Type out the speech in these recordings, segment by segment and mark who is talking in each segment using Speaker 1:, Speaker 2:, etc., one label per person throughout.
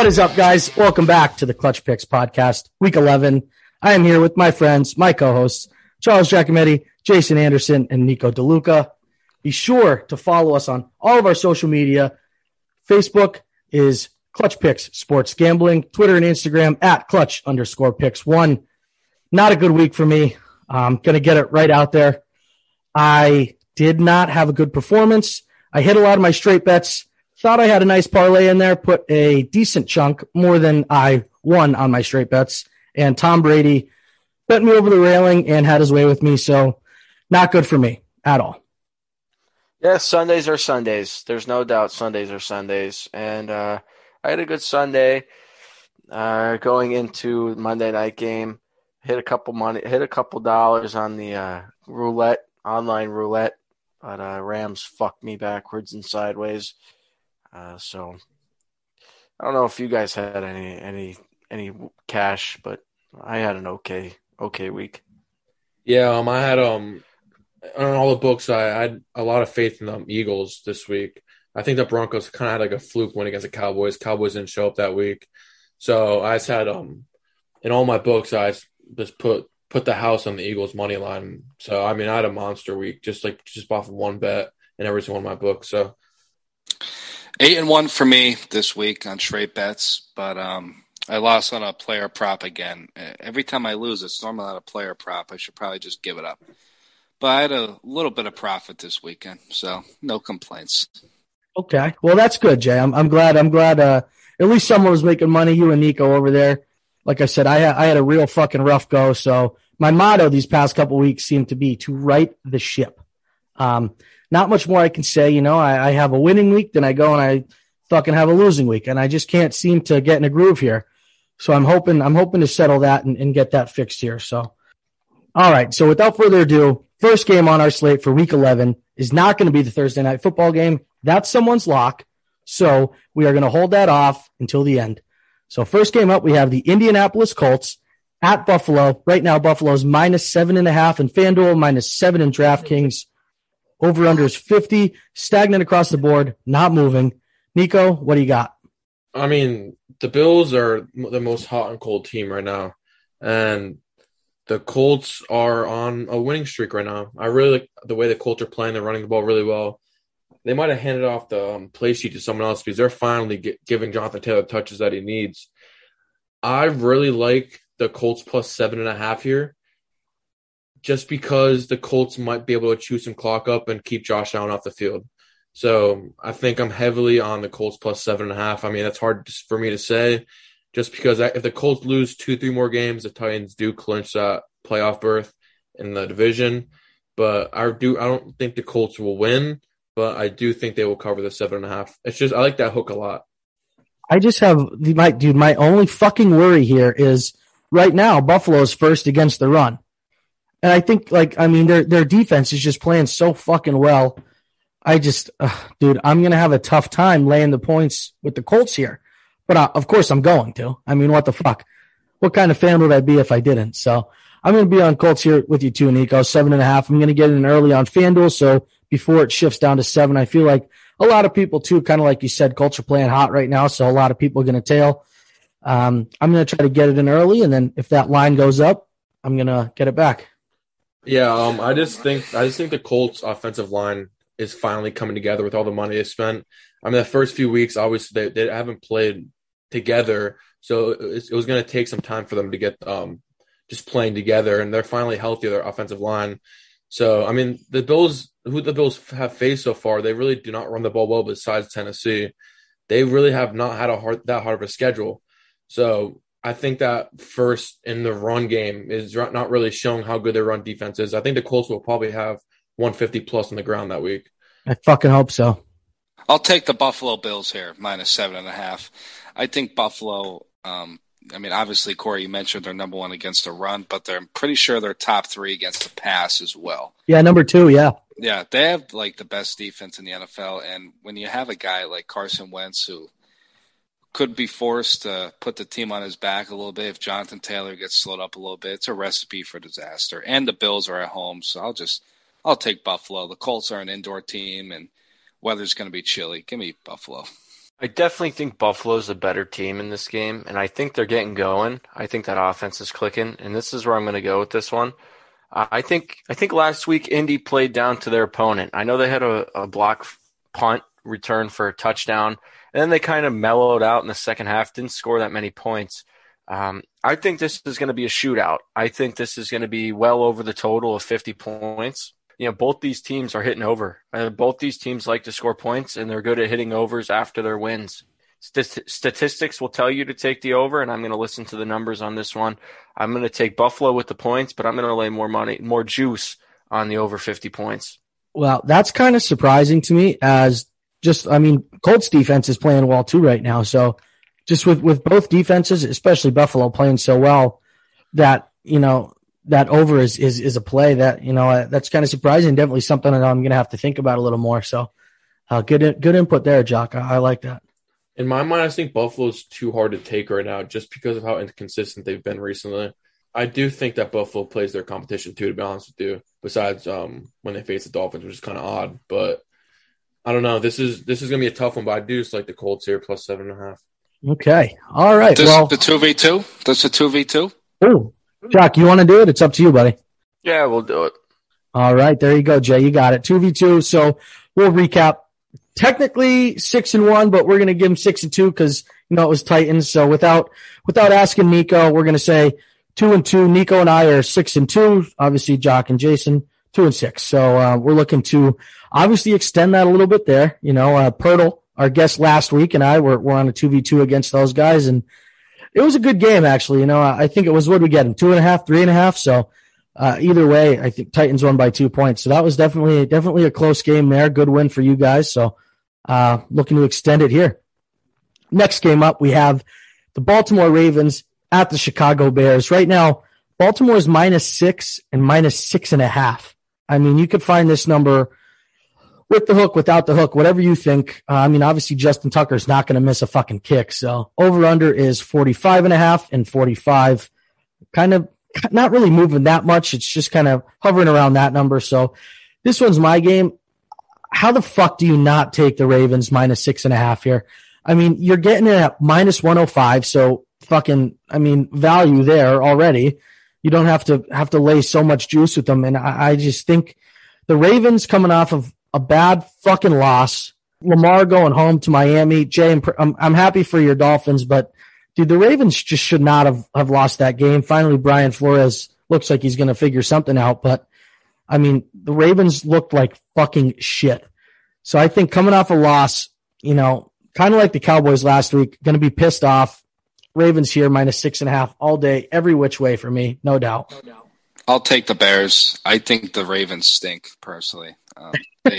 Speaker 1: What is up, guys? Welcome back to the Clutch Picks podcast, week 11. I am here with my friends, my co hosts, Charles Giacometti, Jason Anderson, and Nico DeLuca. Be sure to follow us on all of our social media. Facebook is Clutch Picks Sports Gambling, Twitter and Instagram at Clutch underscore Picks One. Not a good week for me. I'm going to get it right out there. I did not have a good performance. I hit a lot of my straight bets. Thought I had a nice parlay in there, put a decent chunk, more than I won on my straight bets. And Tom Brady bet me over the railing and had his way with me. So not good for me at all.
Speaker 2: Yeah, Sundays are Sundays. There's no doubt Sundays are Sundays. And uh, I had a good Sunday uh, going into Monday night game. Hit a couple money, hit a couple dollars on the uh, roulette, online roulette, but uh, Rams fucked me backwards and sideways. Uh, so I don't know if you guys had any any any cash, but I had an okay okay week.
Speaker 3: Yeah, um, I had um on all the books. I, I had a lot of faith in the Eagles this week. I think the Broncos kind of had like a fluke win against the Cowboys. Cowboys didn't show up that week, so I just had um in all my books I just put put the house on the Eagles money line. So I mean I had a monster week just like just off of one bet in every single one of my books. So
Speaker 4: eight and one for me this week on straight bets, but um I lost on a player prop again. Every time I lose, it's normally not a player prop. I should probably just give it up. But I had a little bit of profit this weekend, so no complaints.
Speaker 1: Okay. Well, that's good, Jay. I'm, I'm glad. I'm glad. Uh, at least someone was making money. You and Nico over there. Like I said, I I had a real fucking rough go. So my motto these past couple weeks seemed to be to right the ship. Um, not much more I can say. You know, I, I have a winning week, then I go and I fucking have a losing week, and I just can't seem to get in a groove here. So I'm hoping I'm hoping to settle that and, and get that fixed here. So, all right. So without further ado, first game on our slate for Week 11 is not going to be the Thursday night football game. That's someone's lock. So we are going to hold that off until the end. So first game up, we have the Indianapolis Colts at Buffalo. Right now, Buffalo's minus seven and a half in FanDuel, minus seven in DraftKings. Over under is 50, stagnant across the board, not moving. Nico, what do you got?
Speaker 3: I mean, the Bills are the most hot and cold team right now. And the Colts are on a winning streak right now. I really like the way the Colts are playing. They're running the ball really well they might have handed off the um, play sheet to someone else because they're finally get, giving Jonathan Taylor touches that he needs. I really like the Colts plus seven and a half here, just because the Colts might be able to chew some clock up and keep Josh Allen off the field. So I think I'm heavily on the Colts plus seven and a half. I mean, that's hard for me to say, just because if the Colts lose two, three more games, the Titans do clinch that playoff berth in the division. But I do, I don't think the Colts will win but I do think they will cover the seven and a half. It's just I like that hook a lot.
Speaker 1: I just have the my dude. My only fucking worry here is right now Buffalo's first against the run, and I think like I mean their their defense is just playing so fucking well. I just, uh, dude, I'm gonna have a tough time laying the points with the Colts here, but uh, of course I'm going to. I mean, what the fuck? What kind of fan would I be if I didn't? So I'm gonna be on Colts here with you too, Nico. Seven and a half. I'm gonna get in early on FanDuel, so before it shifts down to seven. I feel like a lot of people too, kind of like you said, culture playing hot right now. So a lot of people are to tail. Um, I'm to try to get it in early. And then if that line goes up, I'm to get it back.
Speaker 3: Yeah. Um, I just think, I just think the Colts offensive line is finally coming together with all the money they spent. I mean, the first few weeks, obviously they, they haven't played together. So it was going to take some time for them to get, um, just playing together and they're finally healthy, their offensive line. So, I mean, the Bills, who the Bills have faced so far, they really do not run the ball well besides Tennessee. They really have not had a hard, that hard of a schedule. So, I think that first in the run game is not really showing how good their run defense is. I think the Colts will probably have 150 plus on the ground that week.
Speaker 1: I fucking hope so.
Speaker 4: I'll take the Buffalo Bills here, minus seven and a half. I think Buffalo um, I mean, obviously, Corey, you mentioned they're number one against the run, but they're I'm pretty sure they're top three against the pass as well.
Speaker 1: Yeah, number two, yeah.
Speaker 4: Yeah, they have like the best defense in the NFL, and when you have a guy like Carson Wentz who could be forced to put the team on his back a little bit if Jonathan Taylor gets slowed up a little bit, it's a recipe for disaster. And the Bills are at home, so I'll just I'll take Buffalo. The Colts are an indoor team, and weather's going to be chilly. Give me Buffalo.
Speaker 2: I definitely think Buffalo's a better team in this game, and I think they're getting going. I think that offense is clicking, and this is where I'm going to go with this one. I think I think last week Indy played down to their opponent. I know they had a, a block punt return for a touchdown, and then they kind of mellowed out in the second half, didn't score that many points. Um, I think this is going to be a shootout. I think this is going to be well over the total of 50 points. You know, both these teams are hitting over. Uh, both these teams like to score points, and they're good at hitting overs after their wins. St- statistics will tell you to take the over, and I'm going to listen to the numbers on this one. I'm going to take Buffalo with the points, but I'm going to lay more money, more juice on the over 50 points.
Speaker 1: Well, that's kind of surprising to me as just, I mean, Colts defense is playing well too right now. So just with, with both defenses, especially Buffalo playing so well that, you know, that over is, is, is a play that, you know, uh, that's kind of surprising. Definitely something that I'm going to have to think about a little more. So uh, good, good input there, Jock. I, I like that.
Speaker 3: In my mind, I think Buffalo's too hard to take right now just because of how inconsistent they've been recently. I do think that Buffalo plays their competition too, to be honest with you. Besides, um, when they face the Dolphins, which is kind of odd, but I don't know. This is this is gonna be a tough one, but I do just like the Colts here plus seven and a half.
Speaker 1: Okay, all right.
Speaker 4: This,
Speaker 1: well,
Speaker 4: the two v two. That's a two v two.
Speaker 1: Ooh, Jock, you want to do it? It's up to you, buddy.
Speaker 2: Yeah, we'll do it.
Speaker 1: All right, there you go, Jay. You got it. Two v two. So we'll recap. Technically six and one, but we're gonna give him six and two because you know it was Titans. So without without asking Nico, we're gonna say two and two. Nico and I are six and two. Obviously, Jock and Jason two and six. So uh, we're looking to obviously extend that a little bit there. You know, uh, Pirtle, our guest last week, and I were, were on a two v two against those guys, and it was a good game actually. You know, I think it was what we get him two and a half, three and a half. So uh, either way, I think Titans won by two points. So that was definitely definitely a close game there. Good win for you guys. So uh, looking to extend it here. Next game up, we have the Baltimore Ravens at the Chicago Bears. Right now, Baltimore is minus six and minus six and a half. I mean, you could find this number with the hook, without the hook, whatever you think. Uh, I mean, obviously Justin Tucker is not going to miss a fucking kick. So over under is 45 and a half and 45. Kind of not really moving that much. It's just kind of hovering around that number. So this one's my game. How the fuck do you not take the Ravens minus six and a half here? I mean, you're getting it at minus 105. So fucking, I mean, value there already. You don't have to have to lay so much juice with them. And I, I just think the Ravens coming off of a bad fucking loss, Lamar going home to Miami. Jay, I'm, I'm happy for your Dolphins, but dude, the Ravens just should not have, have lost that game. Finally, Brian Flores looks like he's going to figure something out, but I mean, the Ravens looked like fucking shit. So I think coming off a loss, you know, kind of like the Cowboys last week, going to be pissed off. Ravens here minus six and a half all day, every which way for me, no doubt. No doubt.
Speaker 4: I'll take the Bears. I think the Ravens stink personally. Um, they,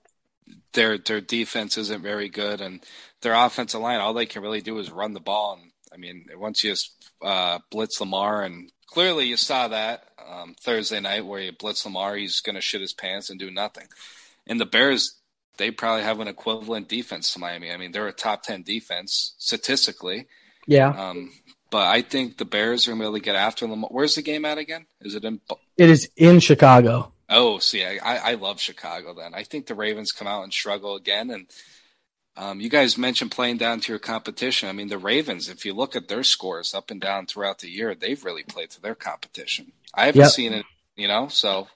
Speaker 4: their their defense isn't very good, and their offensive line, all they can really do is run the ball. And I mean, once you uh, blitz Lamar, and clearly you saw that um, Thursday night where you blitz Lamar, he's going to shit his pants and do nothing. And the Bears, they probably have an equivalent defense to Miami. I mean, they're a top ten defense statistically.
Speaker 1: Yeah.
Speaker 4: Um, but I think the Bears are going to really get after them. Where's the game at again? Is it in?
Speaker 1: It is in Chicago.
Speaker 4: Oh, see, I, I love Chicago. Then I think the Ravens come out and struggle again. And um, you guys mentioned playing down to your competition. I mean, the Ravens. If you look at their scores up and down throughout the year, they've really played to their competition. I haven't yep. seen it, you know. So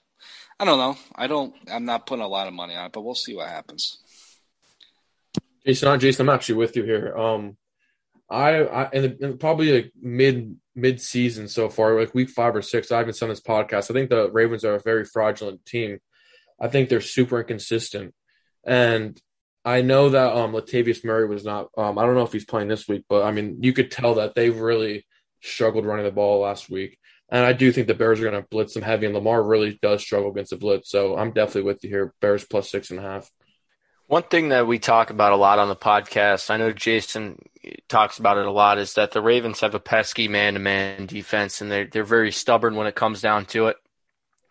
Speaker 4: I don't know. I don't. I'm not putting a lot of money on it, but we'll see what happens.
Speaker 3: Jason, Jason, I'm actually with you here. Um, I, I and, and probably like mid mid season so far, like week five or six. I haven't done this podcast. I think the Ravens are a very fraudulent team. I think they're super inconsistent, and I know that um Latavius Murray was not. Um, I don't know if he's playing this week, but I mean, you could tell that they've really struggled running the ball last week. And I do think the Bears are going to blitz them heavy, and Lamar really does struggle against the blitz. So I'm definitely with you here. Bears plus six and a half.
Speaker 2: One thing that we talk about a lot on the podcast, I know Jason talks about it a lot, is that the Ravens have a pesky man-to-man defense, and they're they're very stubborn when it comes down to it.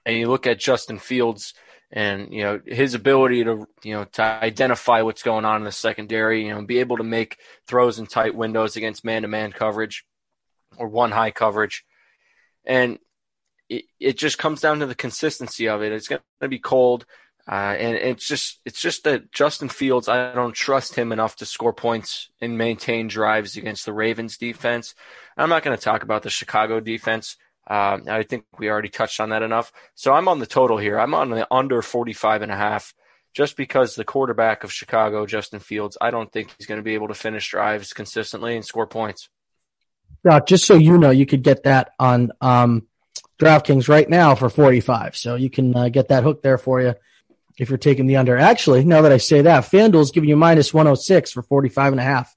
Speaker 2: And you look at Justin Fields and you know his ability to you know to identify what's going on in the secondary, you know, be able to make throws in tight windows against man-to-man coverage or one high coverage, and it, it just comes down to the consistency of it. It's going to be cold. Uh, and it's just it's just that Justin Fields, I don't trust him enough to score points and maintain drives against the Ravens defense. I'm not going to talk about the Chicago defense. Uh, I think we already touched on that enough. So I'm on the total here. I'm on the under 45 and a half just because the quarterback of Chicago, Justin Fields, I don't think he's going to be able to finish drives consistently and score points.
Speaker 1: Uh, just so you know, you could get that on um, DraftKings right now for 45. So you can uh, get that hook there for you if you're taking the under. Actually, now that I say that, FanDuel's giving you minus 106 for 45 and a half.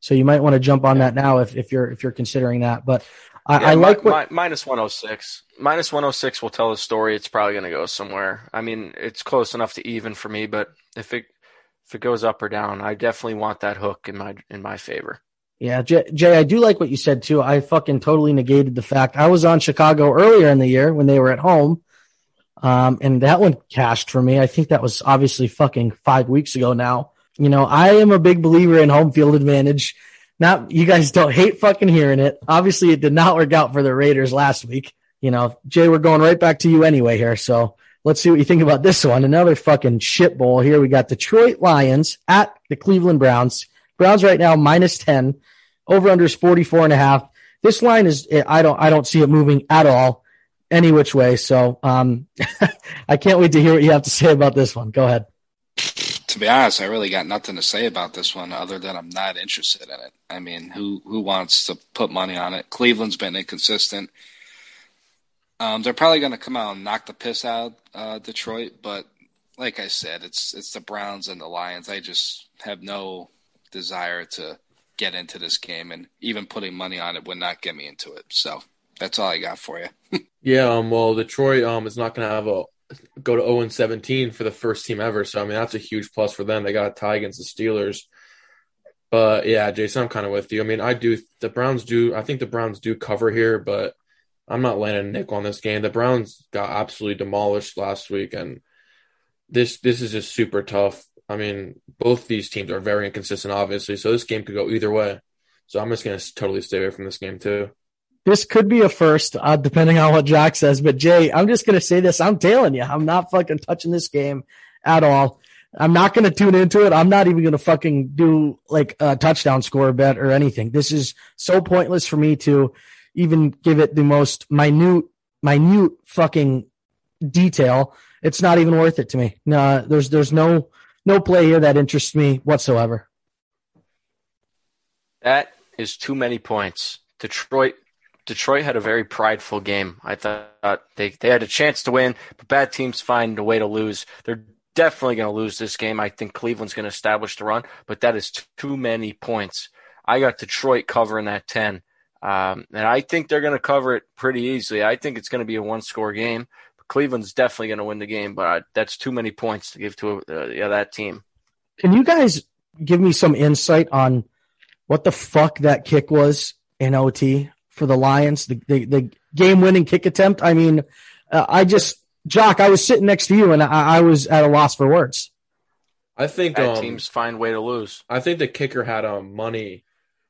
Speaker 1: So you might want to jump on that now if, if you're if you're considering that. But I, yeah, I like
Speaker 2: what, mi- minus 106. Minus 106 will tell a story. It's probably going to go somewhere. I mean, it's close enough to even for me, but if it if it goes up or down, I definitely want that hook in my in my favor.
Speaker 1: Yeah, Jay, Jay, I do like what you said too. I fucking totally negated the fact I was on Chicago earlier in the year when they were at home. Um, and that one cashed for me. I think that was obviously fucking five weeks ago now. You know, I am a big believer in home field advantage. Not, you guys don't hate fucking hearing it. Obviously, it did not work out for the Raiders last week. You know, Jay, we're going right back to you anyway here. So let's see what you think about this one. Another fucking shit bowl here. We got Detroit Lions at the Cleveland Browns. Browns right now minus 10. Over under is 44 and a half. This line is, I don't, I don't see it moving at all any which way. So, um, I can't wait to hear what you have to say about this one. Go ahead
Speaker 4: to be honest, I really got nothing to say about this one other than I'm not interested in it. I mean, who who wants to put money on it? Cleveland's been inconsistent. Um, they're probably going to come out and knock the piss out uh, Detroit, but like I said, it's it's the Browns and the Lions. I just have no desire to get into this game, and even putting money on it would not get me into it. So that's all I got for you.
Speaker 3: yeah, um, well, Detroit um is not going to have a go to 0 and 17 for the first team ever. So I mean that's a huge plus for them. They got a tie against the Steelers. But yeah, Jason, I'm kind of with you. I mean, I do the Browns do I think the Browns do cover here, but I'm not landing a nickel on this game. The Browns got absolutely demolished last week and this this is just super tough. I mean, both these teams are very inconsistent, obviously. So this game could go either way. So I'm just gonna totally stay away from this game too
Speaker 1: this could be a first, uh, depending on what Jack says. But Jay, I'm just going to say this. I'm telling you, I'm not fucking touching this game at all. I'm not going to tune into it. I'm not even going to fucking do like a touchdown score bet or anything. This is so pointless for me to even give it the most minute, minute fucking detail. It's not even worth it to me. No, there's, there's no, no play here that interests me whatsoever.
Speaker 2: That is too many points. Detroit Detroit had a very prideful game. I thought they, they had a chance to win, but bad teams find a way to lose. They're definitely going to lose this game. I think Cleveland's going to establish the run, but that is too many points. I got Detroit covering that 10. Um, and I think they're going to cover it pretty easily. I think it's going to be a one score game. Cleveland's definitely going to win the game, but I, that's too many points to give to uh, yeah, that team.
Speaker 1: Can you guys give me some insight on what the fuck that kick was in OT? For the Lions, the, the, the game winning kick attempt. I mean, uh, I just, Jock, I was sitting next to you and I, I was at a loss for words.
Speaker 3: I think
Speaker 2: um, teams find way to lose.
Speaker 3: I think the kicker had um, money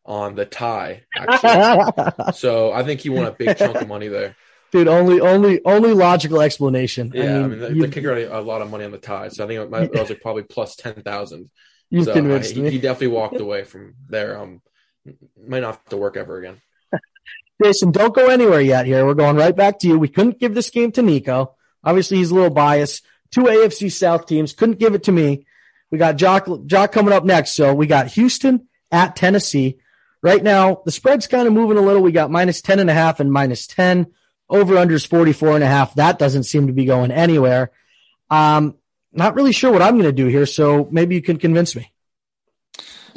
Speaker 3: on the tie, actually. so I think he won a big chunk of money there.
Speaker 1: Dude, only only only logical explanation.
Speaker 3: Yeah, I mean, I mean the, you, the, kicker had a lot of money on the tie, so I think it, might, it was like probably plus ten thousand.
Speaker 1: You so convinced
Speaker 3: I,
Speaker 1: me.
Speaker 3: He definitely walked away from there. Um, might not have to work ever again.
Speaker 1: Jason, don't go anywhere yet here. We're going right back to you. We couldn't give this game to Nico. Obviously, he's a little biased. Two AFC South teams couldn't give it to me. We got Jock, Jock coming up next. So we got Houston at Tennessee. Right now, the spread's kind of moving a little. We got minus 10 and a half and minus 10. Over unders 44 and a half. That doesn't seem to be going anywhere. Um, not really sure what I'm going to do here. So maybe you can convince me.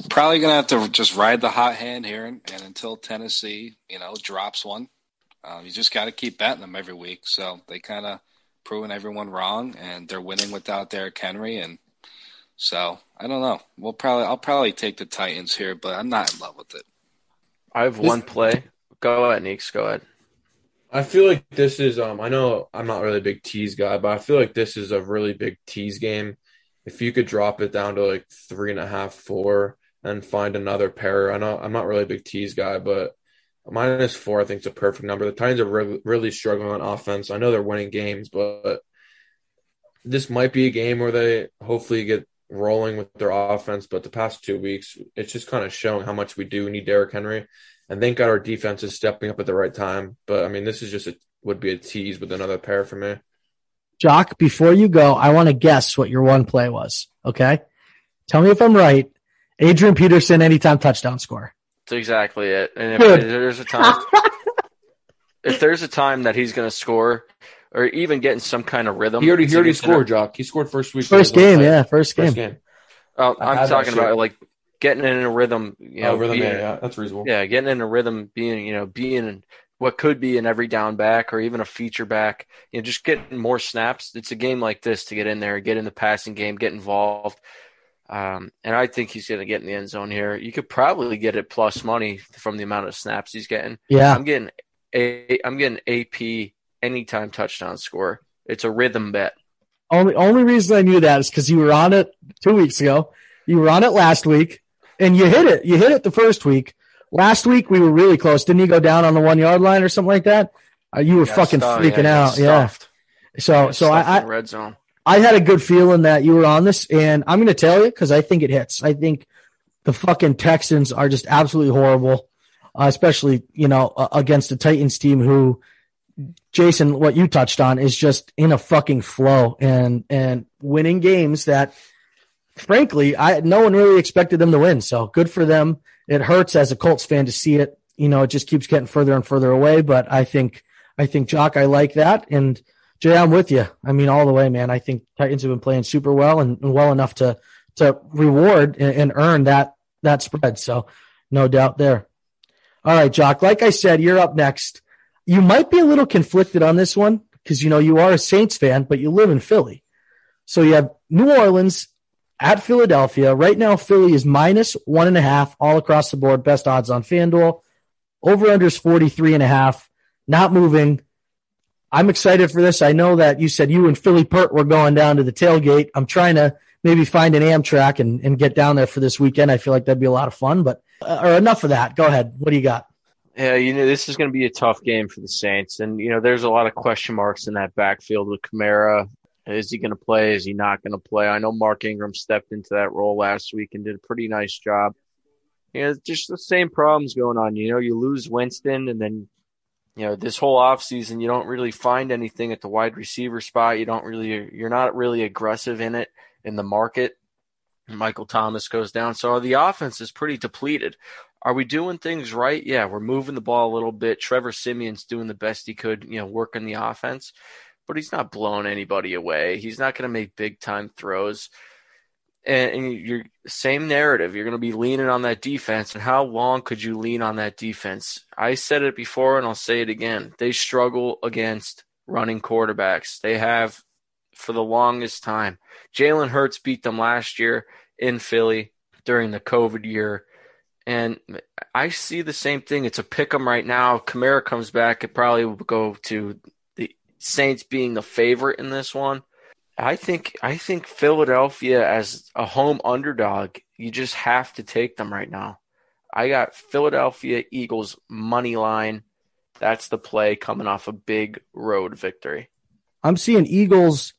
Speaker 4: Probably gonna have to just ride the hot hand here, and, and until Tennessee, you know, drops one, uh, you just got to keep betting them every week. So they kind of proving everyone wrong, and they're winning without Derrick Henry, and so I don't know. We'll probably I'll probably take the Titans here, but I'm not in love with it.
Speaker 2: I have this, one play. Go ahead, Neeks. Go ahead.
Speaker 3: I feel like this is um I know I'm not really a big tease guy, but I feel like this is a really big tease game. If you could drop it down to like three and a half, four, and find another pair. I know I'm not really a big tease guy, but minus four I think is a perfect number. The Titans are really, really struggling on offense. I know they're winning games, but this might be a game where they hopefully get rolling with their offense, but the past two weeks, it's just kind of showing how much we do need Derrick Henry. And thank God our defense is stepping up at the right time. But I mean, this is just a would be a tease with another pair for me.
Speaker 1: Jock, before you go, I want to guess what your one play was. Okay. Tell me if I'm right. Adrian Peterson, anytime touchdown score.
Speaker 2: That's exactly it. And if
Speaker 1: Good.
Speaker 2: there's a time, if there's a time that he's going to score, or even get in some kind of rhythm,
Speaker 3: He already, he
Speaker 2: to
Speaker 3: already
Speaker 2: get to
Speaker 3: scored, Jock. He scored first week.
Speaker 1: First game, yeah, first game.
Speaker 3: First game.
Speaker 2: Oh,
Speaker 3: I
Speaker 2: I'm talking
Speaker 3: shit.
Speaker 2: about like getting in a rhythm. You know,
Speaker 3: oh, rhythm,
Speaker 2: being-
Speaker 3: yeah, yeah, that's reasonable.
Speaker 2: yeah, getting in a rhythm, being you know, being what could be an every down back or even a feature back. You know, just getting more snaps. It's a game like this to get in there, get in the passing game, get involved. Um, and I think he's going to get in the end zone here. You could probably get it plus money from the amount of snaps he's getting.
Speaker 1: Yeah.
Speaker 2: I'm getting a, I'm getting AP anytime touchdown score. It's a rhythm bet.
Speaker 1: Only only reason I knew that is because you were on it two weeks ago. You were on it last week, and you hit it. You hit it the first week. Last week we were really close. Didn't he go down on the one yard line or something like that? Uh, you were fucking freaking
Speaker 2: Yeah,
Speaker 1: out. Yeah. So so
Speaker 2: stuffed
Speaker 1: I,
Speaker 2: red zone.
Speaker 1: I had a good feeling that you were on this, and I'm going to tell you because I think it hits. I think the fucking Texans are just absolutely horrible, uh, especially you know uh, against the Titans team who, Jason, what you touched on is just in a fucking flow and and winning games that, frankly, I no one really expected them to win. So good for them. It hurts as a Colts fan to see it. You know, it just keeps getting further and further away. But I think I think Jock, I like that and. Jay, I'm with you. I mean, all the way, man. I think Titans have been playing super well and, well enough to to reward and, and earn that that spread. So, no doubt there. All right, Jock. Like I said, you're up next. You might be a little conflicted on this one because you know you are a Saints fan, but you live in Philly. So you have New Orleans at Philadelphia. Right now, Philly is minus one and a half all across the board. Best odds on FanDuel. Over under is 43 and a half. Not moving. I'm excited for this. I know that you said you and Philly Pert were going down to the tailgate. I'm trying to maybe find an Amtrak and, and get down there for this weekend. I feel like that'd be a lot of fun, but uh, or enough of that. Go ahead. What do you got?
Speaker 2: Yeah, you know, this is going to be a tough game for the Saints. And, you know, there's a lot of question marks in that backfield with Kamara. Is he going to play? Is he not going to play? I know Mark Ingram stepped into that role last week and did a pretty nice job. You know, just the same problems going on. You know, you lose Winston and then, you know, this whole offseason, you don't really find anything at the wide receiver spot. You don't really, you're not really aggressive in it in the market. Michael Thomas goes down. So the offense is pretty depleted. Are we doing things right? Yeah, we're moving the ball a little bit. Trevor Siemian's doing the best he could, you know, working the offense, but he's not blowing anybody away. He's not going to make big time throws. And, and you're same narrative. You're going to be leaning on that defense. And how long could you lean on that defense? I said it before, and I'll say it again. They struggle against running quarterbacks. They have for the longest time. Jalen Hurts beat them last year in Philly during the COVID year. And I see the same thing. It's a pick 'em right now. Kamara comes back. It probably will go to the Saints being the favorite in this one. I think I think Philadelphia as a home underdog, you just have to take them right now. I got Philadelphia Eagles money line. That's the play coming off a big road victory.
Speaker 1: I'm seeing Eagles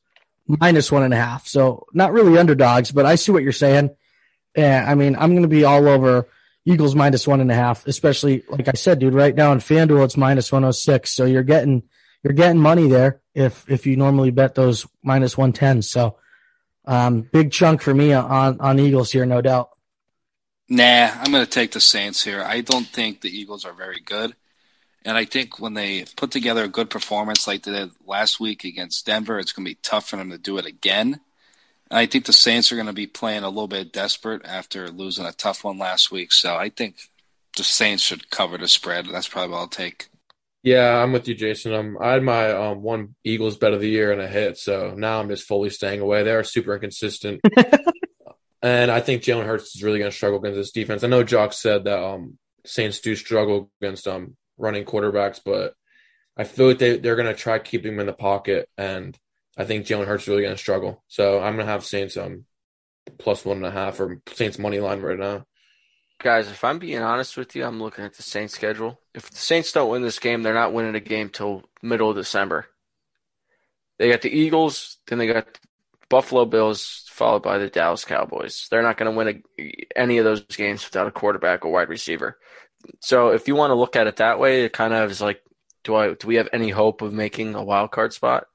Speaker 1: minus one and a half. So not really underdogs, but I see what you're saying. Yeah, I mean, I'm going to be all over Eagles minus one and a half, especially like I said, dude. Right now in FanDuel, it's minus 106. So you're getting you're getting money there if if you normally bet those minus 110. So um, big chunk for me on on Eagles here, no doubt.
Speaker 4: Nah, I'm going to take the Saints here. I don't think the Eagles are very good. And I think when they put together a good performance like they did last week against Denver, it's going to be tough for them to do it again. And I think the Saints are going to be playing a little bit desperate after losing a tough one last week. So I think the Saints should cover the spread. That's probably what I'll take.
Speaker 3: Yeah, I'm with you, Jason. Um, I had my um one Eagles bet of the year and a hit, so now I'm just fully staying away. They're super inconsistent, and I think Jalen Hurts is really going to struggle against this defense. I know Jock said that um Saints do struggle against um running quarterbacks, but I feel like they they're going to try keeping him in the pocket, and I think Jalen Hurts is really going to struggle. So I'm going to have Saints um plus one and a half or Saints money line right now.
Speaker 2: Guys, if I'm being honest with you, I'm looking at the Saints schedule. If the Saints don't win this game, they're not winning a game till middle of December. They got the Eagles, then they got Buffalo Bills followed by the Dallas Cowboys. They're not going to win a, any of those games without a quarterback or wide receiver. So if you want to look at it that way, it kind of is like, do I do we have any hope of making a wild card spot?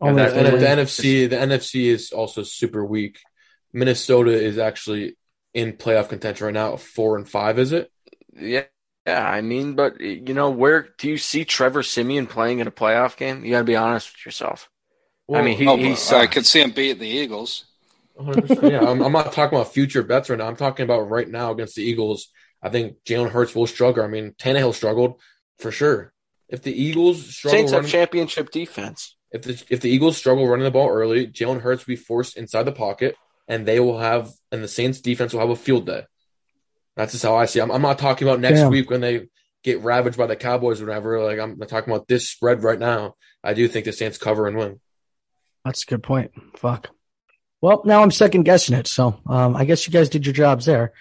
Speaker 1: Only
Speaker 2: that-
Speaker 3: And
Speaker 1: if
Speaker 3: the
Speaker 1: they-
Speaker 3: NFC, the NFC is also super weak. Minnesota is actually in playoff contention right now. Four and five, is it?
Speaker 2: Yeah, yeah. I mean, but you know, where do you see Trevor Siemian playing in a playoff game? You got to be honest with yourself. I mean, he,
Speaker 4: Oh,
Speaker 2: he
Speaker 4: but I could see him beating the Eagles.
Speaker 3: 100%. yeah, I'm, I'm not talking about future bets right now. I'm talking about right now against the Eagles. I think Jalen Hurts will struggle. I mean, Tannehill struggled for sure. If the Eagles struggle,
Speaker 2: Saints have championship defense.
Speaker 3: if the if the Eagles struggle running the ball early, Jalen Hurts will be forced inside the pocket, and they will have, and the Saints defense will have a field day. That's just how I see. it. I'm, I'm not talking about next
Speaker 1: Damn.
Speaker 3: week when they get ravaged by the Cowboys or whatever. Like I'm talking about this spread right now. I do think the Saints cover and win.
Speaker 1: That's a good point. Fuck. Well, now I'm second guessing it. So um, I guess you guys did your jobs there.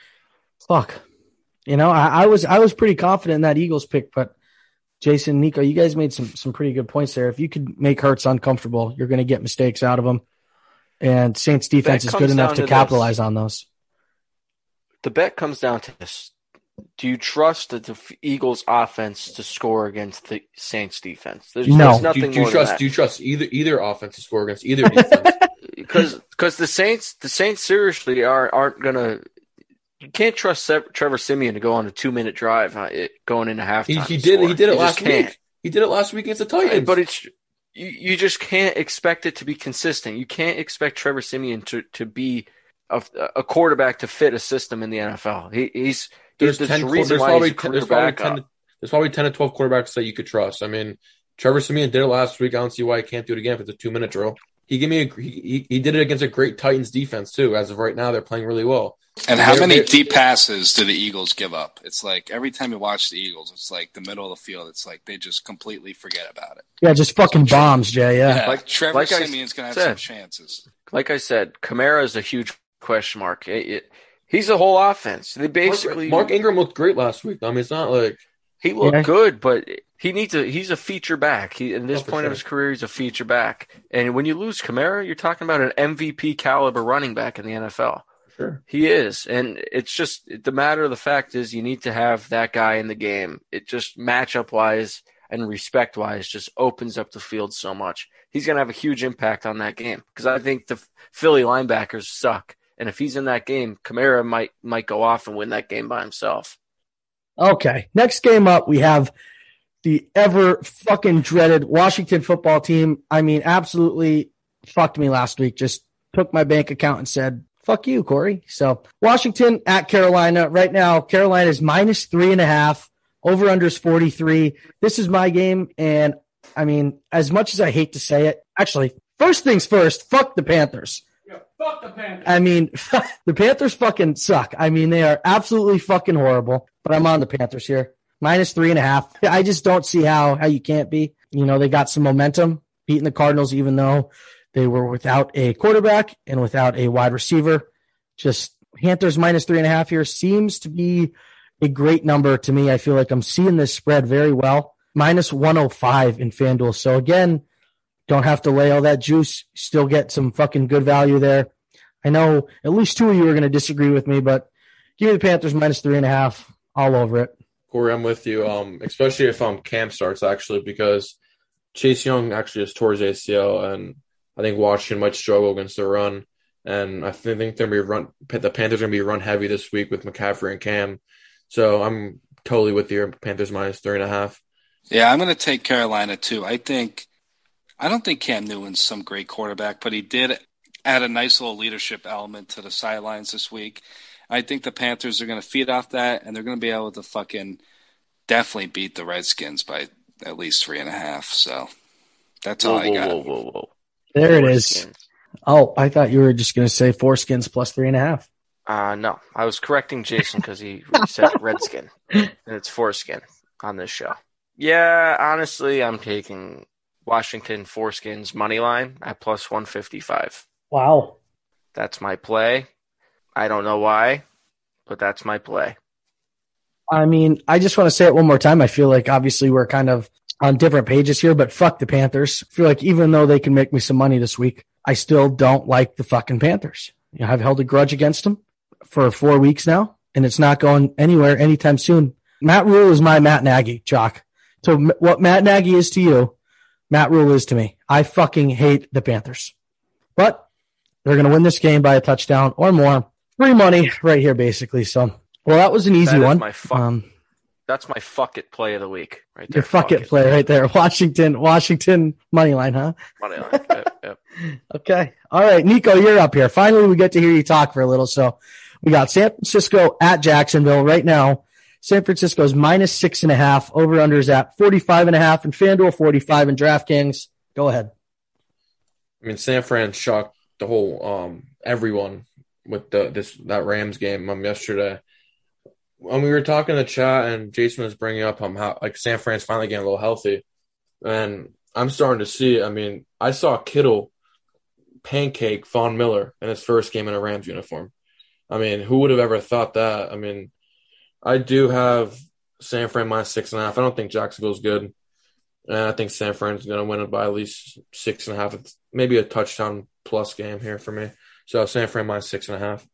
Speaker 1: Fuck. You know, I, I was I was pretty confident in that Eagles pick, but Jason, Nico, you guys made some some pretty good points there. If you could make Hurts uncomfortable, you're going to get mistakes out of him. And Saints defense is good enough
Speaker 2: down
Speaker 1: to
Speaker 2: to this.
Speaker 1: capitalize on those.
Speaker 2: The bet comes down to this: Do you trust the def- Eagles' offense to score against the Saints' defense? There's,
Speaker 1: No.
Speaker 2: there's
Speaker 3: Do,
Speaker 2: nothing
Speaker 3: you- do you
Speaker 2: more
Speaker 3: trust? Do you trust either either offense to score against either defense?
Speaker 2: because because the Saints the Saints seriously are aren't gonna. You can't trust Se- Trevor Siemian to go on a two minute drive uh, it, going into halftime.
Speaker 3: he, he did.
Speaker 2: score.
Speaker 3: He did it
Speaker 2: You
Speaker 3: last week. He did it last week against the Titans.
Speaker 2: But it's you, you just can't expect it to be consistent. You can't expect Trevor Siemian to, to be a, a quarterback to fit a system in the NFL. He, he's
Speaker 3: there's
Speaker 2: there's
Speaker 3: ten. There's
Speaker 2: why
Speaker 3: probably ten, there's probably ten. There's probably ten to twelve quarterbacks that you could trust. I mean, Trevor Siemian did it last week. I don't see why he can't do it again if it's a two minute drill. He gave me a, he, he did it against a great Titans defense too. As of right now, they're playing really well.
Speaker 4: And how many deep passes do the Eagles give up? It's like every time you watch the Eagles, it's like the middle of the field. It's like they just completely forget about it.
Speaker 1: Yeah, just fucking bombs, Jay. Yeah.
Speaker 4: Yeah,
Speaker 2: Like-
Speaker 4: Trevor
Speaker 2: like I
Speaker 4: Siemian's gonna have
Speaker 2: said.
Speaker 4: some chances.
Speaker 2: Like I said, Kamara is a huge question mark. It- it- he's a whole offense. They basically
Speaker 3: Mark Ingram looked great last week. I mean, it's not like
Speaker 2: He looked
Speaker 1: Yeah.
Speaker 2: good, but he needs a he's a feature back. He in this
Speaker 3: Oh, for
Speaker 2: point of his career, he's a feature back. And when you lose Kamara, you're talking about an MVP caliber running back in the NFL.
Speaker 3: Sure.
Speaker 2: He is, and it's just the matter of the fact is you need to have that guy in the game. It just matchup wise and respect wise just opens up the field so much. He's going to have a huge impact on that game because I think the Philly linebackers suck, and if he's in that game, Kamara might might go off and win that game by himself.
Speaker 1: Okay. Next game up, we have the ever fucking dreaded Washington football team. I mean, absolutely fucked me last week. Just took my bank account and said, fuck you, Corey. So Washington at Carolina right now. Carolina is minus three and a half. Over unders 43. This is my game. And I mean, as much as I hate to say it, actually, first things first, fuck the Panthers.
Speaker 3: fuck the Panthers.
Speaker 1: I mean, the Panthers fucking suck. I mean, they are absolutely fucking horrible. But I'm on the Panthers here, minus three and a half. I just don't see how how you can't be. You know, they got some momentum, beating the Cardinals, even though they were without a quarterback and without a wide receiver. Just Panthers minus three and a half here seems to be a great number to me. I feel like I'm seeing this spread very well. Minus 105 in FanDuel. So again, don't have to lay all that juice. Still get some fucking good value there. I know at least two of you are going to disagree with me, but give me the Panthers minus three and a half all over it.
Speaker 3: Corey, I'm with you. Um, especially if um Cam starts actually because Chase Young actually just tore his ACL, and I think Washington might struggle against the run. And I think they're gonna be run. The Panthers are gonna be run heavy this week with McCaffrey and Cam. So I'm totally with your Panthers minus three and a half.
Speaker 4: Yeah, I'm going to take Carolina too. I think I don't think Cam Newton's some great quarterback, but he did add a nice little leadership element to the sidelines this week. I think the Panthers are going to feed off that, and they're going to be able to fucking definitely beat the Redskins by at least three and a half. So that's all
Speaker 2: Whoa,
Speaker 4: I got.
Speaker 2: whoa, whoa, whoa.
Speaker 1: There it is.
Speaker 2: Skins.
Speaker 1: Oh, I thought you were just going to say four skins plus three and a half.
Speaker 2: Uh, no, I was correcting Jason because he said redskin, and it's foreskin on this show. Yeah, honestly, I'm taking Washington foreskins money line at plus 155.
Speaker 1: Wow.
Speaker 2: That's my play. I don't know why, but that's my play.
Speaker 1: I mean, I just want to say it one more time. I feel like obviously we're kind of on different pages here, but fuck the Panthers. I feel like even though they can make me some money this week, I still don't like the fucking Panthers. You know, I've held a grudge against them for four weeks now, and it's not going anywhere anytime soon. Matt Rhule is my Matt Nagy, Jock. So what Matt Nagy is to you, Matt Rhule is to me. I fucking hate the Panthers, but they're going to win this game by a touchdown or more. Free money right here, basically. So, well, that was an easy one.
Speaker 2: my fuck-
Speaker 1: Um,
Speaker 2: That's my fuck it play of the week, right there.
Speaker 1: your fuck it play right there. Washington, Washington money line, huh?
Speaker 2: Money line. Yep, yep.
Speaker 1: Okay. All right. Nico, you're up here. Finally, we get to hear you talk for a little. So we got San Francisco at Jacksonville right now. San Francisco's minus six and a half. Over unders at 45 and a half and FanDuel 45 and DraftKings. Go ahead.
Speaker 3: I mean, San Fran shocked the whole um everyone with the this that Rams game um yesterday. When we were talking in the chat and Jason was bringing up um how like San Fran's finally getting a little healthy, and I'm starting to see. I mean, I saw Kittle pancake Von Miller in his first game in a Rams uniform. I mean, who would have ever thought that? I mean, I do have San Fran minus six and a half. I don't think Jacksonville's good. And I think San Fran's going to win it by at least six and a half. Maybe a touchdown plus game here for me. So San Fran minus six and a half.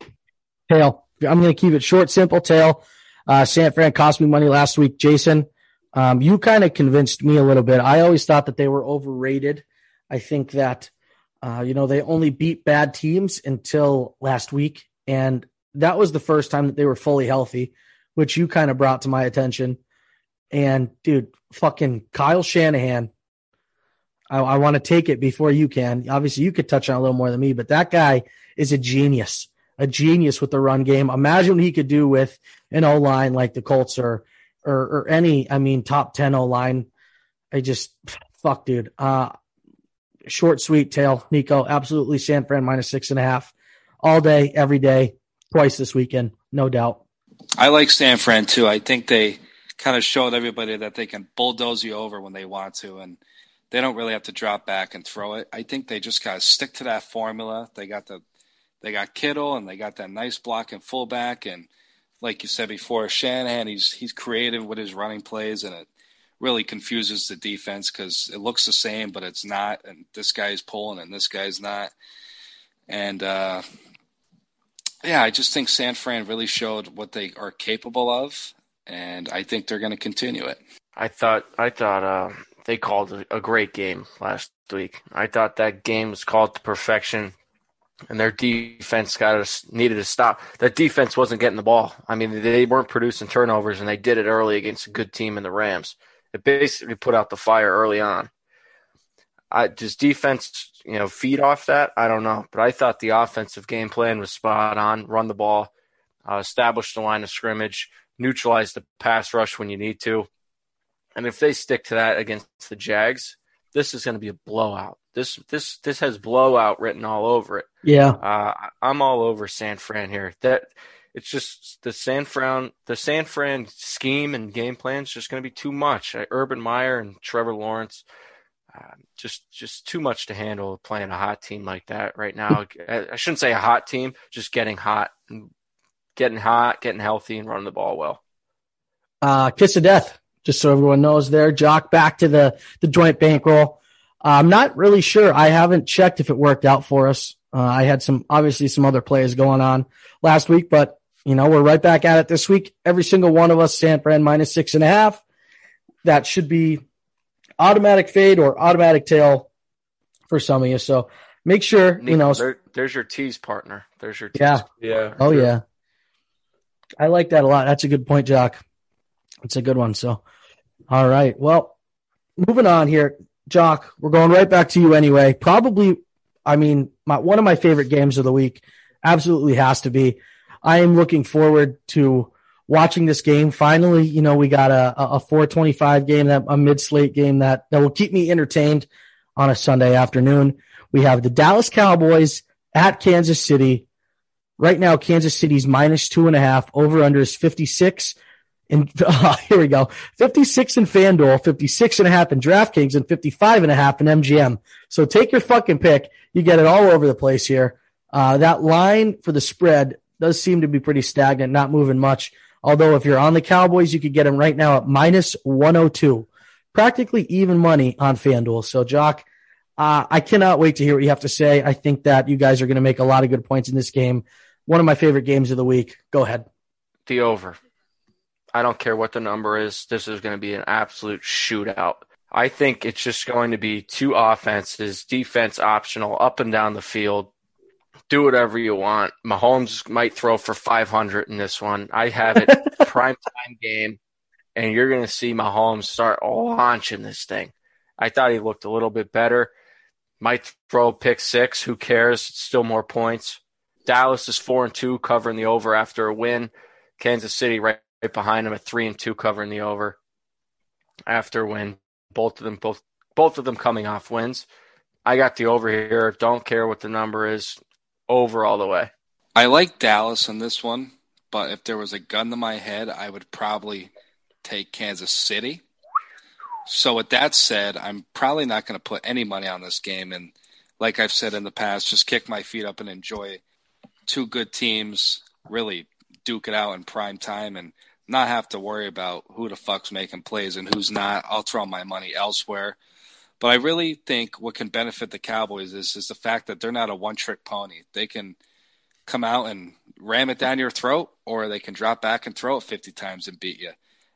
Speaker 1: Tail. I'm going to keep it short, simple. Tail. Uh, San Fran cost me money last week. Jason, um, you kind of convinced me a little bit. I always thought that they were overrated. I think that, uh, you know, they only beat bad teams until last week. And that was the first time that they were fully healthy, which you kind of brought to my attention. And dude, fucking Kyle Shanahan, I, I want to take it before you can. Obviously, you could touch on a little more than me, but that guy is a genius, a genius with the run game. Imagine what he could do with an O line like the Colts or, or, or any, I mean, top 10 O line. I just, fuck, dude. Uh, short, sweet tail, Nico. Absolutely San Fran minus six and a half all day, every day, twice this weekend, no doubt.
Speaker 4: I like San Fran too. I think they kind of showed everybody that they can bulldoze you over when they want to, and they don't really have to drop back and throw it. I think they just got to stick to that formula. They got the they got Kittle and they got that nice block and fullback, and like you said before, Shanahan he's he's creative with his running plays, and it really confuses the defense because it looks the same, but it's not. And this guy's pulling and this guy's not. And uh, yeah, I just think San Fran really showed what they are capable of, and I think they're going to continue it.
Speaker 2: I thought I thought uh, they called a great game last week. I thought that game was called to perfection, and their defense got us needed to stop. That defense wasn't getting the ball. I mean, they weren't producing turnovers, and they did it early against a good team in the Rams. It basically put out the fire early on. I does defense, you know, feed off that? I don't know, but I thought the offensive game plan was spot on. Run the ball, uh, establish the line of scrimmage, neutralize the pass rush when you need to. And if they stick to that against the Jags, this is going to be a blowout. This this this has blowout written all over it.
Speaker 1: Yeah.
Speaker 2: Uh, I'm all over San Fran here. That it's just the San Fran the San Fran scheme and game plan is just going to be too much. Urban Meyer and Trevor Lawrence, uh, just just too much to handle playing a hot team like that right now. I, I shouldn't say a hot team, just getting hot, getting hot, getting healthy, and running the ball well.
Speaker 1: Uh, kiss of death, just so everyone knows there. Jock back to the, the joint bankroll. I'm not really sure. I haven't checked if it worked out for us. Uh, I had some, obviously some other plays going on last week, but you know, we're right back at it this week. Every single one of us, San Fran minus six and a half. That should be automatic fade or automatic tail for some of you. So make sure, you know,
Speaker 2: there, there's your tease partner. There's your tease.
Speaker 1: yeah.
Speaker 3: Yeah.
Speaker 1: Oh
Speaker 3: sure.
Speaker 1: yeah. I like that a lot. That's a good point, Jock. It's a good one. So, all right. Well, moving on here, Jock, we're going right back to you anyway. Probably, I mean, my, one of my favorite games of the week absolutely has to be. I am looking forward to watching this game. Finally, you know, we got a, a 425 game, that a mid slate game that, that will keep me entertained on a Sunday afternoon. We have the Dallas Cowboys at Kansas City. Right now, Kansas City's minus two and a half. Over under is 56. And uh, here we go. 56 in FanDuel, 56 and a half in DraftKings, and 55 and a half in MGM. So take your fucking pick. You get it all over the place here. Uh, that line for the spread does seem to be pretty stagnant, not moving much. Although if you're on the Cowboys, you could get them right now at minus 102. Practically even money on FanDuel. So, Jock, Uh, I cannot wait to hear what you have to say. I think that you guys are going to make a lot of good points in this game. One of my favorite games of the week. Go ahead.
Speaker 2: The over. I don't care what the number is. This is going to be an absolute shootout. I think it's just going to be two offenses, defense optional, up and down the field. Do whatever you want. Mahomes might throw for 500 in this one. I have it prime time game, and you're going to see Mahomes start launching this thing. I thought he looked a little bit better. Might throw pick six. Who cares? It's still more points. Dallas is four and two, covering the over after a win. Kansas City right, right behind them at three and two, covering the over after win. Both of them, both both of them coming off wins. I got the over here. Don't care what the number is. Over all the way.
Speaker 4: I like Dallas in this one, but if there was a gun to my head, I would probably take Kansas City. So with that said, I'm probably not going to put any money on this game. And like I've said in the past, just kick my feet up and enjoy two good teams really duke it out in prime time and not have to worry about who the fuck's making plays and who's not. I'll throw my money elsewhere. But I really think what can benefit the Cowboys is is the fact that they're not a one trick pony. They can come out and ram it down your throat, or they can drop back and throw it fifty times and beat you.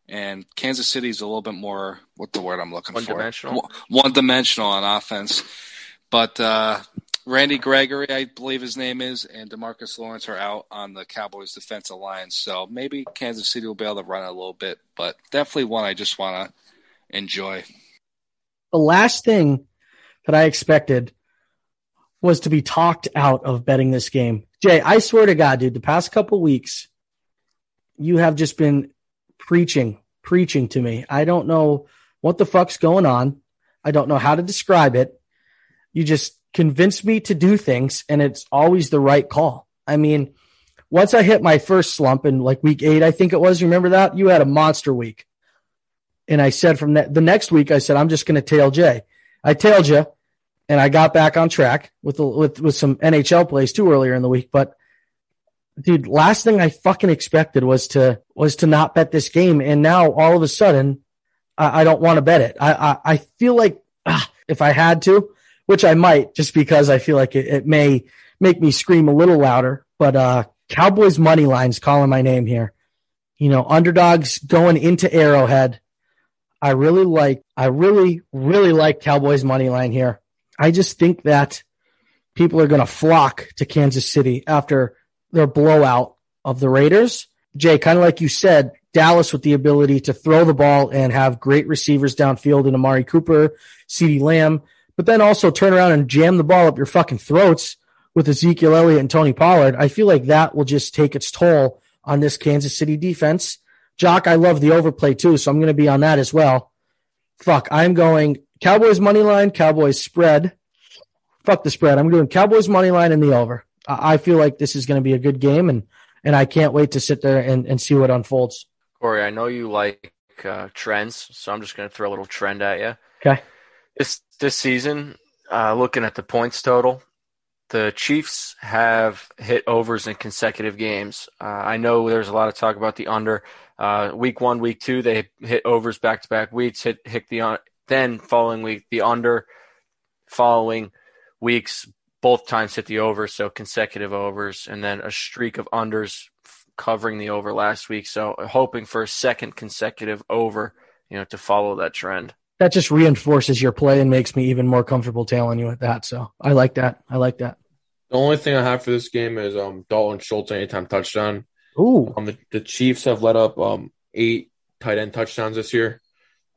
Speaker 4: And Kansas City is a little bit more what the word I'm looking
Speaker 2: One
Speaker 4: for
Speaker 2: dimensional.
Speaker 4: one dimensional on offense. But uh, Randy Gregory, I believe his name is, and Demarcus Lawrence are out on the Cowboys defensive line. So maybe Kansas City will be able to run a little bit, but definitely one I just want to enjoy.
Speaker 1: The last thing that I expected was to be talked out of betting this game. Jay, I swear to God, dude, the past couple weeks, you have just been preaching, preaching to me. I don't know what the fuck's going on. I don't know how to describe it. You just convinced me to do things, and it's always the right call. I mean, once I hit my first slump in like week eight, I think it was. Remember that? You had a monster week. And I said from that, the next week, I said, I'm just going to tail Jay. I tailed you and I got back on track with, with, with some NHL plays too earlier in the week. But dude, last thing I fucking expected was to, was to not bet this game. And now all of a sudden, I, I don't want to bet it. I, I, I feel like ah, if I had to, which I might just because I feel like it, it may make me scream a little louder, but, uh, Cowboys money lines calling my name here. You know, underdogs going into Arrowhead. I really like, I really, really like Cowboys money line here. I just think that people are going to flock to Kansas City after their blowout of the Raiders. Jay, kind of like you said, Dallas with the ability to throw the ball and have great receivers downfield in Amari Cooper, CeeDee Lamb, but then also turn around and jam the ball up your fucking throats with Ezekiel Elliott and Tony Pollard. I feel like that will just take its toll on this Kansas City defense. Jock, I love the overplay too, so I'm going to be on that as well. Fuck, I'm going Cowboys money line, Cowboys spread. Fuck the spread. I'm doing Cowboys money line and the over. I feel like this is going to be a good game, and and I can't wait to sit there and, and see what unfolds.
Speaker 2: Corey, I know you like uh, trends, so I'm just going to throw a little trend at you.
Speaker 1: Okay.
Speaker 2: This this season, uh, looking at the points total, the Chiefs have hit overs in consecutive games. Uh, I know there's a lot of talk about the under. Uh, week one, week two, they hit overs back to back weeks. Hit hit the un- then following week the under. Following weeks, both times hit the over, so consecutive overs, and then a streak of unders covering the over last week. So hoping for a second consecutive over, you know, to follow that trend.
Speaker 1: That just reinforces your play and makes me even more comfortable tailing you at that. So I like that. I like that.
Speaker 3: The only thing I have for this game is um Dalton Schultz anytime touchdown.
Speaker 1: Ooh,
Speaker 3: Um, the, the Chiefs have let up um eight tight end touchdowns this year.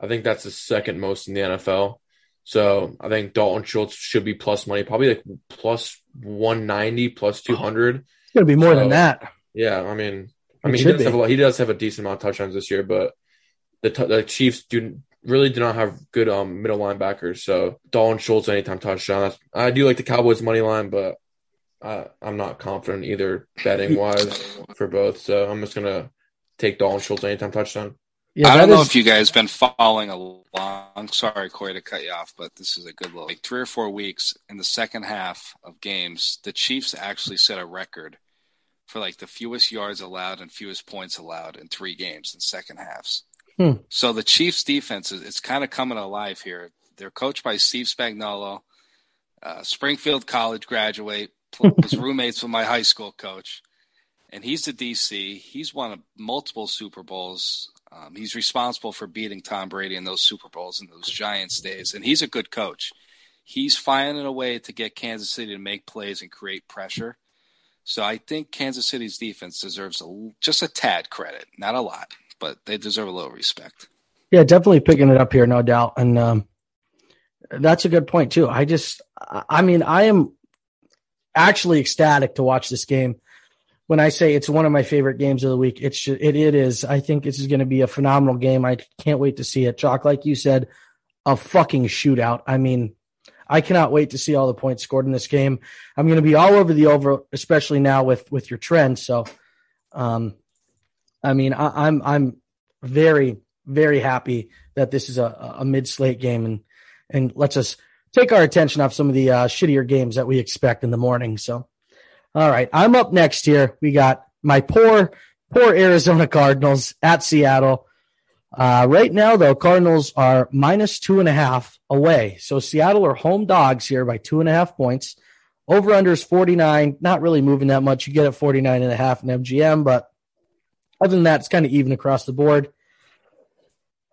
Speaker 3: I think that's the second most in the NFL. So I think Dalton Schultz should be plus money, probably like plus one ninety, plus two hundred.
Speaker 1: it's going to be more
Speaker 3: So-
Speaker 1: than that.
Speaker 3: Yeah, I mean, I mean, he does, have a lot, he does have a decent amount of touchdowns this year, but the t- the Chiefs do really do not have good um middle linebackers. So Dalton Schultz anytime touchdown. I do like the Cowboys money line, but I, I'm not confident either betting wise for both. So I'm just gonna take Dalton Schultz anytime touchdown.
Speaker 1: Yeah,
Speaker 4: I don't know if you guys been following along. Sorry, Corey, to cut you off, but this is a good look. Like three or four weeks in the second half of games, the Chiefs actually set a record for like the fewest yards allowed and fewest points allowed in three games in second halves.
Speaker 1: Hmm.
Speaker 4: So the Chiefs defense is it's kind of coming alive here. They're coached by Steve Spagnuolo. uh, Springfield College graduate, was roommates with my high school coach, and he's the DC. He's won multiple Super Bowls. Um, he's responsible for beating Tom Brady in those Super Bowls and those Giants days, and he's a good coach. He's finding a way to get Kansas City to make plays and create pressure. So I think Kansas City's defense deserves a, just a tad credit, not a lot, but they deserve a little respect.
Speaker 1: Yeah, definitely picking it up here, no doubt. And um, that's a good point too. I just, I mean, I am actually ecstatic to watch this game. When I say it's one of my favorite games of the week, it's it, it is. I think this is going to be a phenomenal game. I can't wait to see it. Chalk, like you said, a fucking shootout. I mean, I cannot wait to see all the points scored in this game. I'm going to be all over the over, especially now with with your trend. So, um, I mean, I, I'm I'm very very happy that this is a, a mid slate game and and lets us take our attention off some of the uh, shittier games that we expect in the morning. So, all right, I'm up next here. We got my poor poor Arizona Cardinals at Seattle. Uh, right now, though, Cardinals are minus two and a half away. So Seattle are home dogs here by two and a half points. Over under is 49. Not really moving that much. You get at 49 and a half in MGM, but other than that, it's kind of even across the board.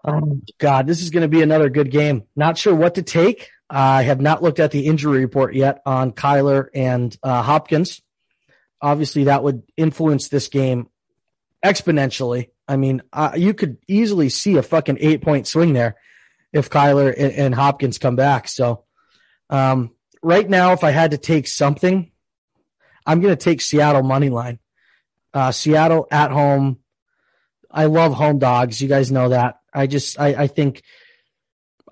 Speaker 1: Oh, God, this is going to be another good game. Not sure what to take. I have not looked at the injury report yet on Kyler and uh, Hopkins. Obviously, that would influence this game exponentially. I mean, uh, you could easily see a fucking eight point swing there if Kyler and, and Hopkins come back. So, um, right now, if I had to take something, I'm going to take Seattle money line. Uh, Seattle at home. I love home dogs. You guys know that. I just, I, I think,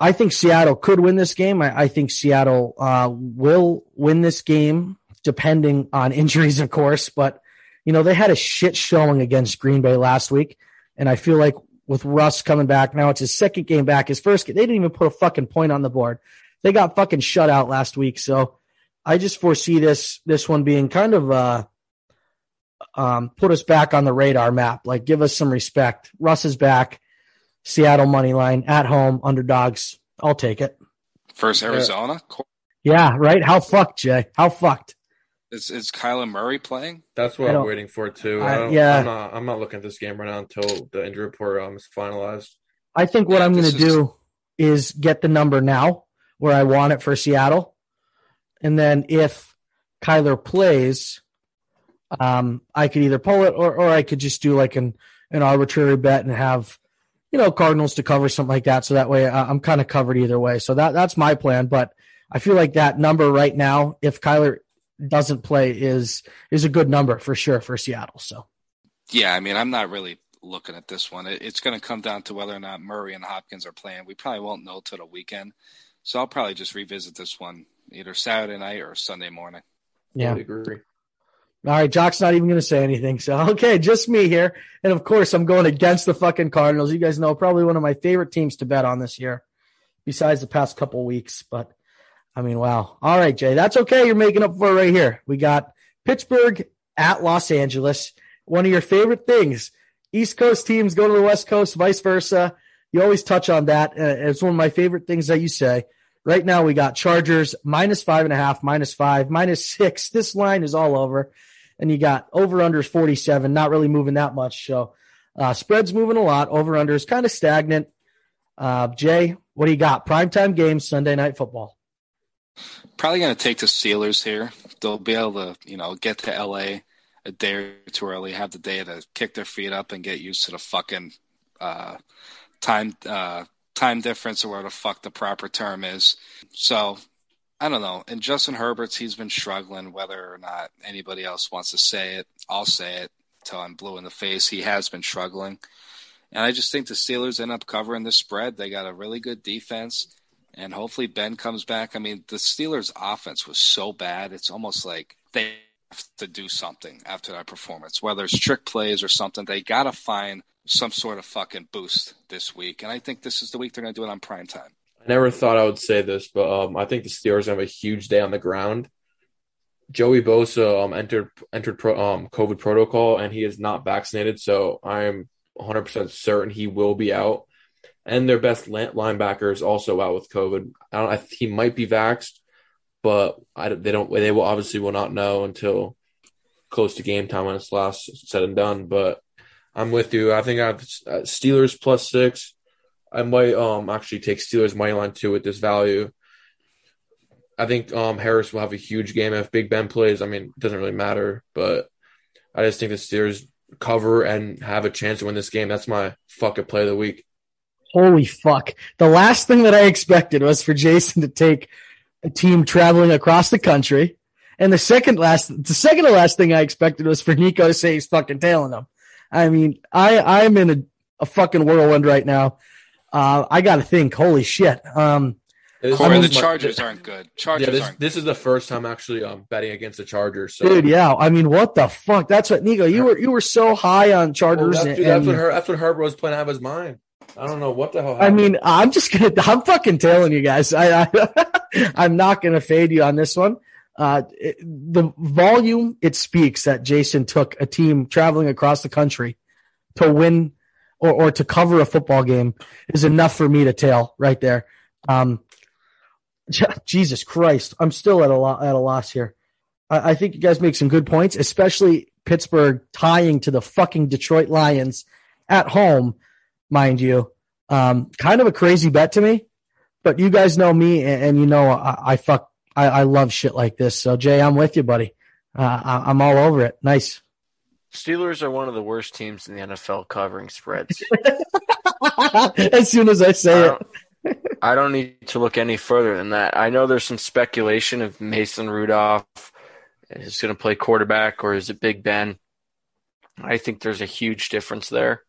Speaker 1: I think Seattle could win this game. I, I think Seattle uh, will win this game, depending on injuries, of course. But you know, they had a shit showing against Green Bay last week. And I feel like with Russ coming back, now it's his second game back. His first, they didn't even put a fucking point on the board. They got fucking shut out last week. So I just foresee this, this one being kind of, uh, um, put us back on the radar map. Like give us some respect. Russ is back. Seattle money line at home, underdogs. I'll take it.
Speaker 4: First Arizona.
Speaker 1: Yeah, right. How fucked, Jay? How fucked?
Speaker 4: Is is Kyler Murray playing?
Speaker 3: That's what I'm waiting for too. I, yeah, I'm not. I'm not looking at this game right now until the injury report um, is finalized.
Speaker 1: I think what yeah, I'm going to is... do is get the number now where I want it for Seattle, and then if Kyler plays, um, I could either pull it or or I could just do like an an arbitrary bet and have you know Cardinals to cover something like that. So that way I'm kind of covered either way. So that that's my plan. But I feel like that number right now, if Kyler doesn't play is is a good number for sure for Seattle. So,
Speaker 4: yeah, I mean, I'm not really looking at this one. it's going to come down to whether or not Murray and Hopkins are playing. We probably won't know till the weekend, so I'll probably just revisit this one either Saturday night or Sunday morning.
Speaker 1: Yeah, I agree. All right, Jock's not even going to say anything. So, okay, just me here. And of course, I'm going against the fucking Cardinals. You guys know probably one of my favorite teams to bet on this year, besides the past couple weeks. But I mean, wow. All right, Jay, that's okay. You're making up for it right here. We got Pittsburgh at Los Angeles. One of your favorite things. East Coast teams go to the West Coast, vice versa. You always touch on that. Uh, it's one of my favorite things that you say. Right now, we got Chargers minus five and a half, minus five, minus six. This line is all over. And you got over unders 47, not really moving that much. So, uh, spreads moving a lot. Over unders kind of stagnant. Uh, Jay, what do you got? Primetime games, Sunday night football.
Speaker 4: Probably going to take the Steelers here. They'll be able to, you know, get to LA a day or two early, have the day to kick their feet up and get used to the fucking uh, time uh, time difference or whatever the fuck the proper term is. So I don't know. And Justin Herbert's he's been struggling. Whether or not anybody else wants to say it, I'll say it until I'm blue in the face. He has been struggling. And I just think the Steelers end up covering the spread. They got a really good defense and hopefully Ben comes back. I mean, the Steelers' offense was so bad; it's almost like they have to do something after that performance, whether it's trick plays or something. They got to find some sort of fucking boost this week, and I think this is the week they're going to do it on prime time.
Speaker 3: Never thought I would say this, but um, I think the Steelers have a huge day on the ground. Joey Bosa um, entered entered pro, um, COVID protocol, and he is not vaccinated, so I'm 100% certain he will be out and their best linebacker is also out with COVID. I don't. I, he might be vaxxed, but I, they don't. They will obviously will not know until close to game time when it's last said and done. But I'm with you. I think I have uh, Steelers plus six. I might um actually take Steelers money line too with this value. I think um Harris will have a huge game if Big Ben plays. I mean, it doesn't really matter, but I just think the Steelers cover and have a chance to win this game. That's my fucking play of the week.
Speaker 1: Holy fuck. The last thing that I expected was for Jason to take a team traveling across the country. And the second last, the second to last thing I expected was for Nico to say he's fucking tailing them. I mean, I, I'm in a, a fucking whirlwind right now. Uh, I got to think, holy shit. Um,
Speaker 4: Corey, the Chargers aren't good. Chargers
Speaker 3: yeah, this,
Speaker 4: aren't.
Speaker 3: This is the first time actually um, betting against the Chargers. So.
Speaker 1: Dude, yeah. I mean, what the fuck? That's what Nico. You were you were so high on Chargers.
Speaker 3: Well, that's,
Speaker 1: and,
Speaker 3: dude, that's what her, that's what Herbert was playing out of his mind. I don't know what the hell. Happened.
Speaker 1: I mean, I'm just gonna. I'm fucking telling you guys. I, I I'm not gonna fade you on this one. Uh, it, the volume it speaks that Jason took a team traveling across the country to win or, or to cover a football game is enough for me to tail right there. Um, Jesus Christ, I'm still at a lo- at a loss here. I, I think you guys make some good points, especially Pittsburgh tying to the fucking Detroit Lions at home, mind you. Um, kind of a crazy bet to me, but you guys know me, and, and you know I, I fuck I, I, love shit like this. So Jay, I'm with you, buddy. Uh, I, I'm all over it. Nice.
Speaker 2: Steelers are one of the worst teams in the NFL covering spreads.
Speaker 1: as soon as I say
Speaker 2: I it. I don't need to look any further than that. I know there's some speculation of Mason Rudolph is going to play quarterback or is it Big Ben. I think there's a huge difference there.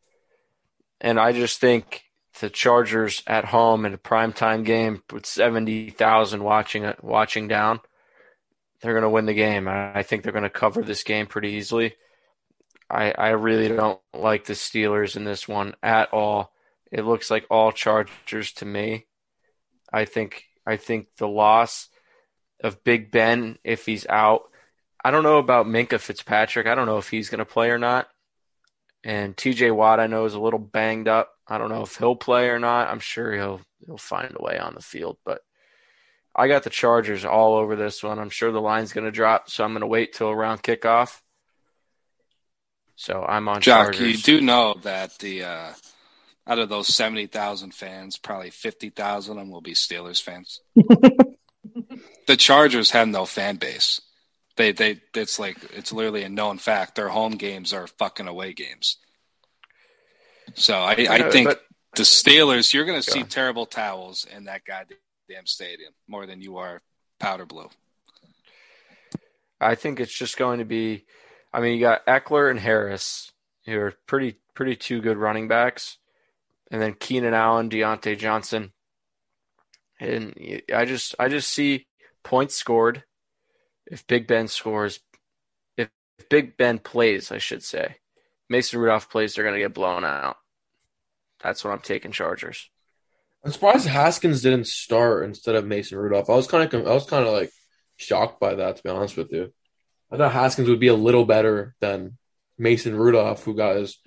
Speaker 2: And I just think the Chargers at home in a primetime game with 70,000 watching it watching down, they're going to win the game. I think they're going to cover this game pretty easily. I, I really don't like the Steelers in this one at all. It looks like all Chargers to me. I think I think the loss of Big Ben if he's out. I don't know about Minkah Fitzpatrick. I don't know if he's going to play or not. And TJ Watt I know is a little banged up. I don't know if he'll play or not. I'm sure he'll he'll find a way on the field, but I got the Chargers all over this one. I'm sure the line's going to drop, so I'm going to wait till around kickoff. So I'm on
Speaker 4: Jock,
Speaker 2: Chargers.
Speaker 4: you do know that the uh, out of those seventy thousand fans, probably fifty thousand of them will be Steelers fans. the Chargers have no fan base. They they it's like it's literally a known fact. Their home games are fucking away games. So I, I think
Speaker 2: but,
Speaker 4: the Steelers, you're going to see terrible towels in that goddamn stadium more than you are powder blue.
Speaker 2: I think it's just going to be. I mean, you got Ekeler and Harris, who are pretty pretty two good running backs, and then Keenan Allen, Diontae Johnson, and I just I just see points scored. If Big Ben scores, if, if Big Ben plays, I should say, Mason Rudolph plays, they're going to get blown out. That's what I'm taking Chargers.
Speaker 3: I'm surprised Haskins didn't start instead of Mason Rudolph. I was kind of I was kind of like shocked by that to be honest with you. I thought Haskins would be a little better than Mason Rudolph, who got his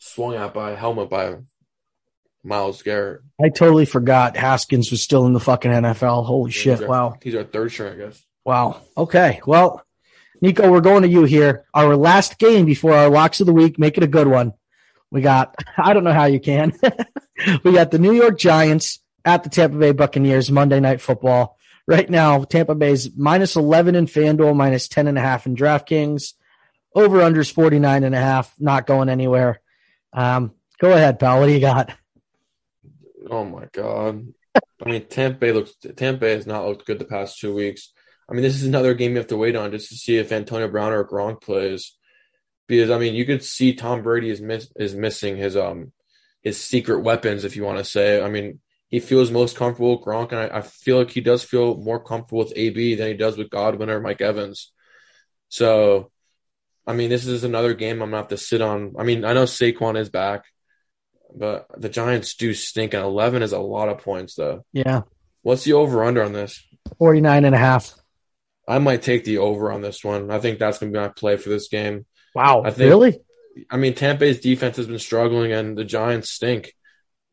Speaker 3: swung at by a helmet by Myles Garrett.
Speaker 1: I totally forgot Haskins was still in the fucking NFL. Holy
Speaker 3: He's
Speaker 1: shit!
Speaker 3: our-
Speaker 1: Wow.
Speaker 3: He's our third string, I guess.
Speaker 1: Wow. Okay. Well, Nico, we're going to you here. Our last game before our locks of the week. Make it a good one. We got, I don't know how you can. we got the New York Giants at the Tampa Bay Buccaneers Monday Night Football. Right now, Tampa Bay's minus 11 in FanDuel, minus 10 and a half in DraftKings. Over unders 49 and a half, not going anywhere. Um, go ahead, pal. What do you got?
Speaker 3: Oh my god. I mean, Tampa Bay looks. Tampa Bay has not looked good the past two weeks. I mean, this is another game you have to wait on just to see if Antonio Brown or Gronk plays, because I mean, you could see Tom Brady is miss, is missing his um his secret weapons, if you want to say. I mean, he feels most comfortable with Gronk, and I, I feel like he does feel more comfortable with AB than he does with Godwin or Mike Evans. So, I mean, this is another game I'm gonna have to sit on. I mean, I know Saquon is back, but the Giants do stink, and 11 is a lot of points, though.
Speaker 1: Yeah.
Speaker 3: What's the over under on this?
Speaker 1: 49 and a half.
Speaker 3: I might take the over on this one. I think that's going to be my play for this game.
Speaker 1: Wow.
Speaker 3: I think-
Speaker 1: really?
Speaker 3: I mean, Tampa Bay's defense has been struggling, and the Giants stink.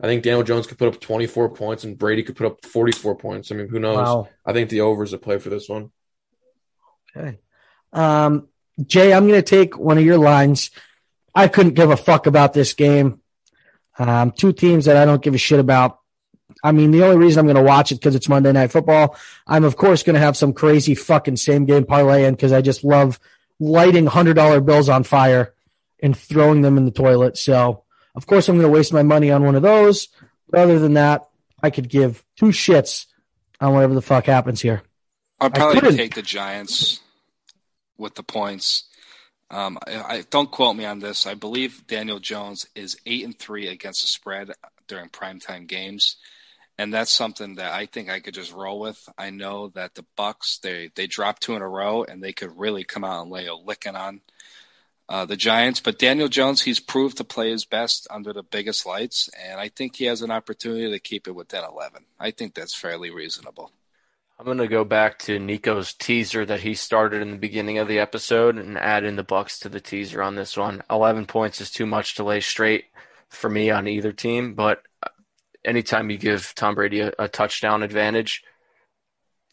Speaker 3: I think Daniel Jones could put up 24 points and Brady could put up 44 points. I mean, who knows?
Speaker 1: Wow.
Speaker 3: I think the over is a play for this one.
Speaker 1: Okay. Um, Jay, I'm going to take one of your lines. I couldn't give a fuck about this game. Um, two teams that I don't give a shit about. I mean, the only reason I'm going to watch it because it's Monday Night Football. I'm of course going to have some crazy fucking same game parlay in because I just love lighting hundred dollar bills on fire and throwing them in the toilet. So of course I'm going to waste my money on one of those. But other than that, I could give two shits on whatever the fuck happens here.
Speaker 4: I'll probably take the Giants with the points. Um, I, I don't quote me on this. I believe Daniel Jones is eight and three against the spread during primetime games, and that's something that I think I could just roll with. I know that the Bucs they they dropped two in a row, and they could really come out and lay a licking on uh, the Giants. But Daniel Jones, he's proved to play his best under the biggest lights, and I think he has an opportunity to keep it within eleven. I think that's fairly reasonable.
Speaker 2: I'm going to go back to Nico's teaser that he started in the beginning of the episode and add in the Bucs to the teaser on this one. 11 points is too much to lay straight for me on either team, but anytime you give Tom Brady a, a touchdown advantage,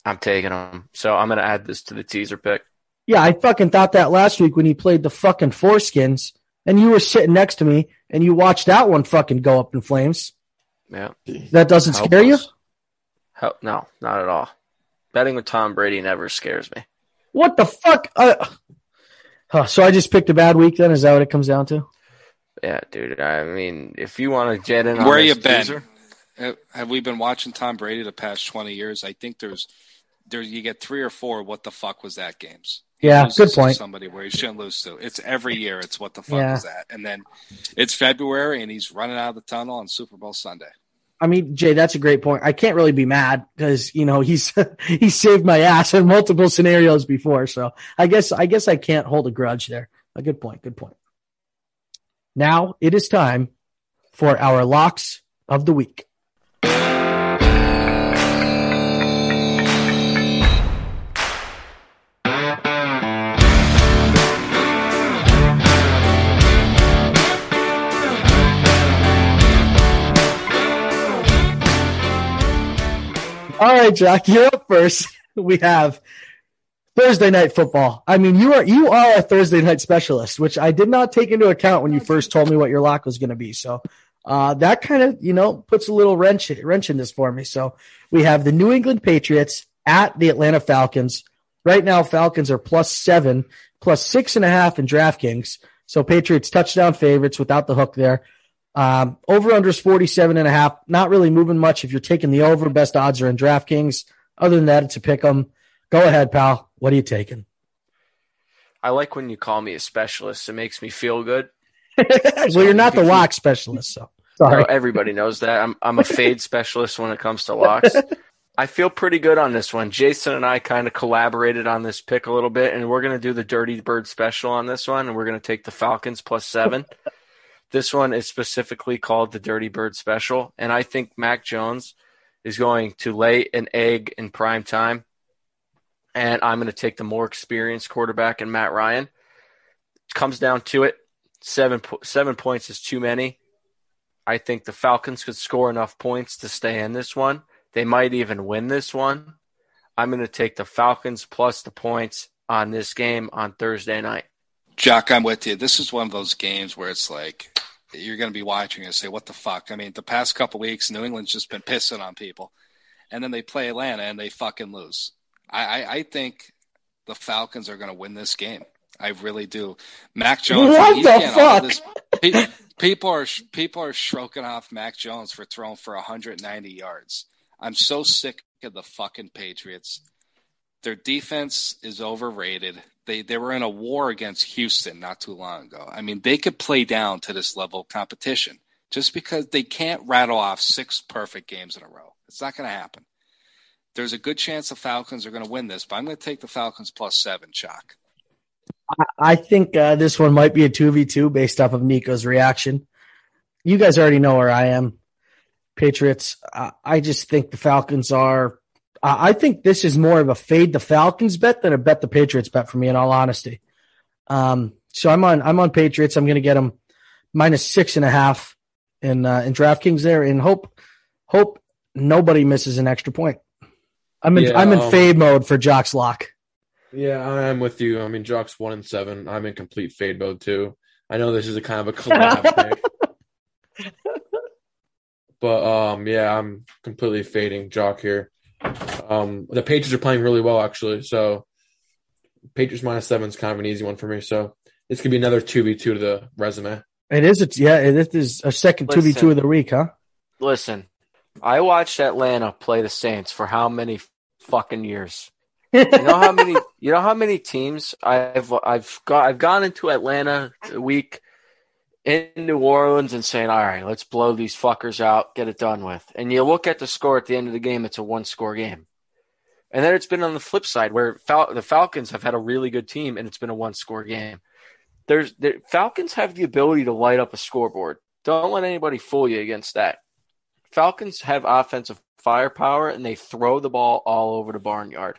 Speaker 2: I'm taking him. So I'm going to add this to the teaser pick.
Speaker 1: Yeah, I fucking thought that last week when he played the fucking foreskins and you were sitting next to me and you watched that one fucking go up in flames.
Speaker 2: Yeah.
Speaker 1: That doesn't
Speaker 2: Help
Speaker 1: scare you?
Speaker 2: us. Help, no, not at all. Betting with Tom Brady never scares me.
Speaker 1: What the fuck? Uh, huh, so I just picked a bad week then? Is that what it comes down to?
Speaker 2: Yeah, dude. I mean, if you want to jet in
Speaker 4: Where
Speaker 2: this
Speaker 4: you been?
Speaker 2: teaser-
Speaker 4: Have- Have we been watching Tom Brady the past twenty years? I think there's there you get three or four. What the fuck was that games?
Speaker 1: Yeah, good point.
Speaker 4: Somebody where he shouldn't lose to. It's every year. It's what the fuck
Speaker 1: Yeah.
Speaker 4: was that? And then it's February and he's running out of the tunnel on Super Bowl Sunday.
Speaker 1: I mean, Jay, that's a great point. I can't really be mad because you know he's he saved my ass in multiple scenarios before. So I guess I guess I can't hold a grudge there. A good point. Good point. Now it is time for our locks of the week. All right, Jack, you're up first. We have Thursday night football. I mean, you are you are a Thursday night specialist, which I did not take into account when you first told me what your lock was going to be. So uh, that kind of you know puts a little wrench wrench in this for me. So we have the New England Patriots at the Atlanta Falcons. Right now, Falcons are plus seven, plus six and a half in DraftKings. So Patriots touchdown favorites without the hook there. Um, over under is 47 and a half. Not really moving much. If you're taking the over, best odds are in DraftKings. Other than that, it's a pick 'em. Go ahead, pal. What are you taking?
Speaker 2: I like when you call me a specialist. It makes me feel good.
Speaker 1: well, you're not the lock specialist, so sorry.
Speaker 2: No, everybody knows that. I'm I'm a fade specialist when it comes to locks. I feel pretty good on this one. Jason and I kind of collaborated on this pick a little bit, and we're going to do the Dirty Bird special on this one, and we're going to take the Falcons plus seven. This one is specifically called the Dirty Bird special, and I think Mac Jones is going to lay an egg in prime time, and I'm going to take the more experienced quarterback in Matt Ryan. It comes down to it. Seven seven points is too many. I think the Falcons could score enough points to stay in this one. They might even win this one. I'm going to take the Falcons plus the points on this game on Thursday night.
Speaker 4: Jock, I'm with you. This is one of those games where it's like you're going to be watching and say, "What the fuck?" I mean, the past couple weeks, New England's just been pissing on people, and then they play Atlanta and they fucking lose. I, I, I think the Falcons are going to win this game. I really do. Mac Jones.
Speaker 1: What the fuck?
Speaker 4: this- pe- people are people are stroking off Mac Jones for throwing for 190 yards. I'm so sick of the fucking Patriots. Their defense is overrated. They they were in a war against Houston not too long ago. I mean, they could play down to this level of competition just because they can't rattle off six perfect games in a row. It's not going to happen. There's a good chance the Falcons are going to win this, but I'm going to take the Falcons plus seven, Chalk.
Speaker 1: I think uh, this one might be a 2v2 based off of Nico's reaction. You guys already know where I am. Patriots, I just think the Falcons are. Uh, I think this is more of a fade the Falcons bet than a bet the Patriots bet for me, in all honesty. Um, so I'm on I'm on Patriots. I'm going to get them minus six and a half. in uh, in DraftKings there, and hope hope nobody misses an extra point. I'm in
Speaker 3: Yeah,
Speaker 1: I'm in
Speaker 3: um,
Speaker 1: fade mode for Jock's lock.
Speaker 3: Yeah, I'm with you. I mean, Jock's one and seven. I'm in complete fade mode too. I know this is a kind of a collab pick, but um, yeah, I'm completely fading Jock here. Um, the Patriots are playing really well actually, so Patriots minus seven is kind of an easy one for me. So this could be another two v two to the resume.
Speaker 1: It is a, yeah, it is a second two v two of the week, huh?
Speaker 2: Listen, I watched Atlanta play the Saints for how many fucking years? You know how many? You know how many teams I've I've got I've gone into Atlanta a week in New Orleans and saying, "All right, let's blow these fuckers out, get it done with." And you look at the score at the end of the game; it's a one-score game. And then it's been on the flip side where Fal- the Falcons have had a really good team, and it's been a one-score game. There's the Falcons have the ability to light up a scoreboard. Don't let anybody fool you against that. Falcons have offensive firepower, and they throw the ball all over the barnyard.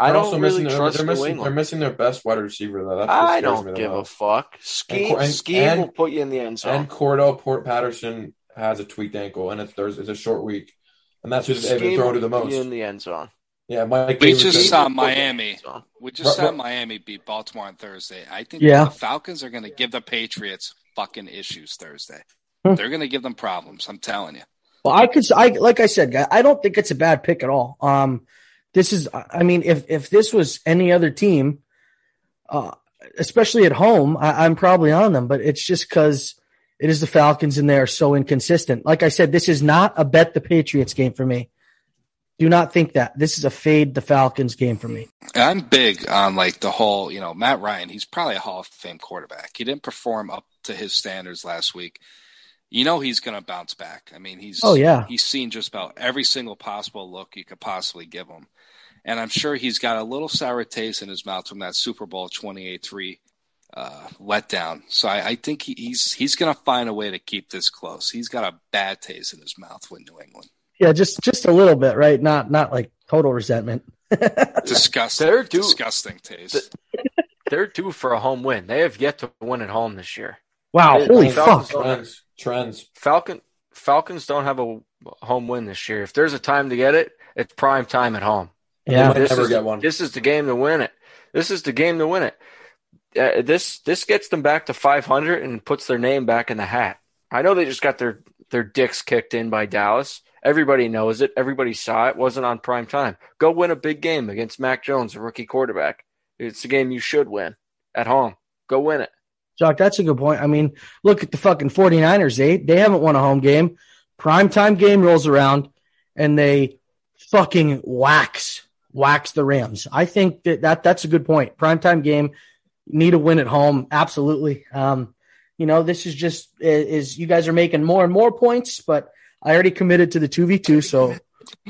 Speaker 2: I don't
Speaker 3: also
Speaker 2: really
Speaker 3: missing their- they're
Speaker 2: New
Speaker 3: missing, They're missing their best wide receiver though. That's
Speaker 2: I don't
Speaker 3: me the
Speaker 2: give a fuck. Scheme,
Speaker 3: And-
Speaker 2: scheme
Speaker 3: and-
Speaker 2: will put you in the end zone.
Speaker 3: And Cordarrelle Patterson has a tweaked ankle, and it's Thursday. It's a short week, and that's who they've been
Speaker 2: Scheme
Speaker 3: to the most.
Speaker 2: in the end zone.
Speaker 3: Yeah, Mike.
Speaker 4: We
Speaker 3: Davis
Speaker 4: just saw
Speaker 2: Scheme will put you in the
Speaker 4: Miami. We just saw Miami beat Baltimore on Thursday. I think
Speaker 1: Yeah.
Speaker 4: the Falcons are going to give the Patriots fucking issues Thursday.
Speaker 1: Hmm.
Speaker 4: They're going to give them problems. I'm telling you.
Speaker 1: Well, I could, I like I said, guy, I don't think it's a bad pick at all. Um, this is, I mean, if if this was any other team, uh, especially at home, I, I'm probably on them. But it's just because it is the Falcons and they are so inconsistent. Like I said, this is not a bet the Patriots game for me. Do not think that this is a fade the Falcons game for me.
Speaker 4: I'm big on like the whole, you know, Matt Ryan. He's probably a Hall of Fame quarterback. He didn't perform up to his standards last week. You know he's going to bounce back. I mean, he's
Speaker 1: Oh, yeah.
Speaker 4: he's seen just about every single possible look you could possibly give him, and I'm sure he's got a little sour taste in his mouth from that Super Bowl 28-3 uh, letdown. So I, I think he, he's he's going to find a way to keep this close. He's got a bad taste in his mouth with New England.
Speaker 1: Yeah, just just a little bit, right? Not not like total resentment.
Speaker 4: Disgusting.
Speaker 2: They're due-
Speaker 4: disgusting taste.
Speaker 2: They're due for a home win. They have yet to win at home this year.
Speaker 1: Wow,
Speaker 2: Hey,
Speaker 1: holy
Speaker 2: hey,
Speaker 1: fuck!
Speaker 3: Trends. Trends.
Speaker 2: Falcon Falcons don't have a home win this year. If there's a time to get it, it's prime time at home.
Speaker 1: Yeah,
Speaker 3: Might
Speaker 2: this
Speaker 3: never
Speaker 2: is,
Speaker 3: get one.
Speaker 2: This is the game to win it. This is the game to win it. Uh, this this gets them back to 500 and puts their name back in the hat. I know they just got their their dicks kicked in by Dallas. Everybody knows it. Everybody saw it. Wasn't on prime time. Go win a big game against Mac Jones, a rookie quarterback. It's a game you should win at home. Go win it.
Speaker 1: Jock, that's a good point. I mean, look at the fucking 49ers. They they haven't won a home game. Primetime game rolls around and they fucking wax wax the Rams. I think that, that that's a good point. Primetime game need a win at home. Absolutely. Um, you know, this is just is you guys are making more and more points, but I already committed to the 2v2, so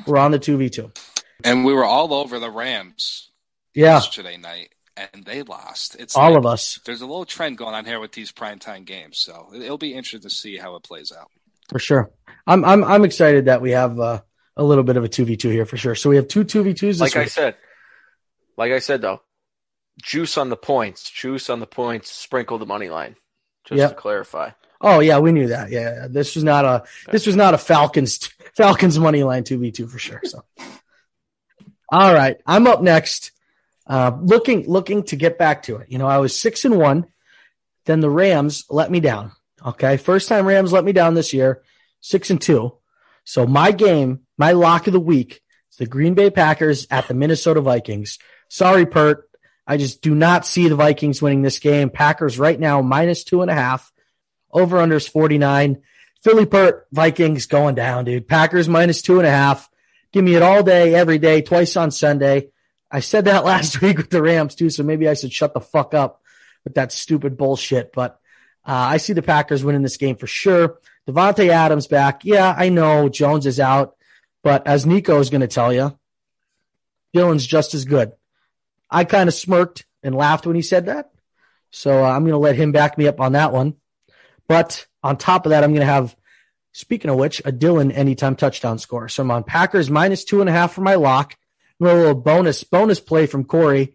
Speaker 1: we're on the 2v2.
Speaker 4: And we were all over the Rams
Speaker 1: Yeah,
Speaker 4: yesterday night, and they lost. It's
Speaker 1: all
Speaker 4: like-
Speaker 1: of us
Speaker 4: There's a little trend going on here with these primetime games, so it'll be interesting to see how it plays out.
Speaker 1: for sure. I'm I'm I'm excited that we have uh, a little bit of a 2v2 here for sure. So we have two 2v2s this
Speaker 2: Like I said, like I said though, juice on the points, juice on the points, sprinkle the money line. Just
Speaker 1: Yep.
Speaker 2: to clarify.
Speaker 1: Oh yeah, we knew that. Yeah, yeah. this was not a this was not a Falcons Falcons money line two v two for sure. So, all right, I'm up next. Uh, looking looking to get back to it. You know, I was six and one. Then the Rams let me down. Okay, first time Rams let me down this year. Six and two. So my game, my lock of the week, is the Green Bay Packers at the Minnesota Vikings. Sorry, Pert. I just do not see the Vikings winning this game. Packers right now minus two and a half. Over under is 49. Philly Pert, Vikings going down, dude. Packers minus two and a half. Give me it all day, every day, twice on Sunday. I said that last week with the Rams too, so maybe I should shut the fuck up with that stupid bullshit. But uh, I see the Packers winning this game for sure. Davante Adams back. Yeah, I know Jones is out, but as Nico is going to tell you, Dillon's just as good. I kind of smirked and laughed when he said that. So uh, I'm going to let him back me up on that one. But on top of that, I'm going to have, speaking of which, a Dillon anytime touchdown score. So I'm on Packers minus two and a half for my lock. A little bonus bonus play from Corey.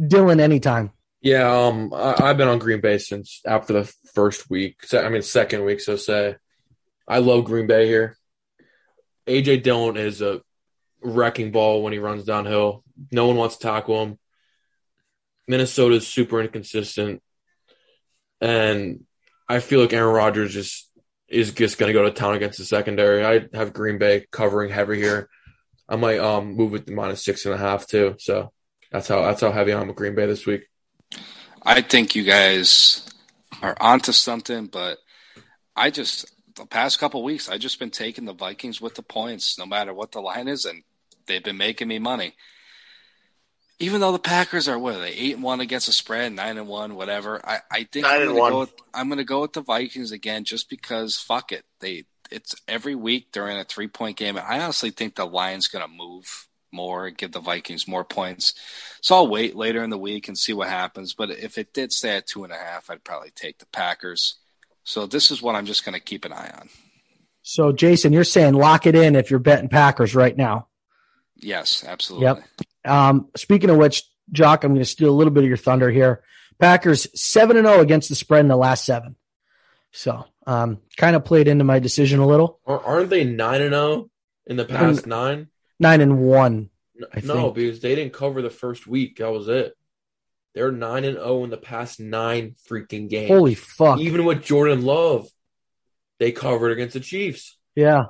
Speaker 1: Dillon anytime.
Speaker 3: Yeah, um, I, I've been on Green Bay since after the first week. I mean, second week. So say I love Green Bay here. AJ Dillon is a wrecking ball when he runs downhill. No one wants to tackle him. Minnesota is super inconsistent, and I feel like Aaron Rodgers just is just going to go to town against the secondary. I have Green Bay covering heavy here. I might um move it to minus six and a half too. So that's how that's how heavy I'm with Green Bay this week.
Speaker 4: I think you guys are onto something, but I just the past couple weeks I've just been taking the Vikings with the points, no matter what the line is, and they've been making me money. Even though the Packers are what are they eight and one against the spread, nine and one, whatever. I, I think
Speaker 2: Nine
Speaker 4: I'm gonna go. With, I'm gonna go with the Vikings again, just because. Fuck it, they it's every week during a three point game. I honestly think the line's gonna move more, give the Vikings more points. So I'll wait later in the week and see what happens. But if it did stay at two and a half, I'd probably take the Packers. So this is what I'm just gonna keep an eye on.
Speaker 1: So, Jason, you're saying lock it in if you're betting Packers right now.
Speaker 4: Yes, absolutely.
Speaker 1: Um, speaking of which, Jock, I'm going to steal a little bit of your thunder here. Packers seven and zero against the spread in the last seven. So, um, kind of played into my decision a little.
Speaker 3: Aren't they nine and zero in the past nine?
Speaker 1: Nine and one.
Speaker 3: N-
Speaker 1: I
Speaker 3: No,
Speaker 1: think.
Speaker 3: because they didn't cover the first week. That was it. They're nine and zero in the past nine freaking games.
Speaker 1: Holy fuck!
Speaker 3: Even with Jordan Love, they covered against the Chiefs.
Speaker 1: yeah,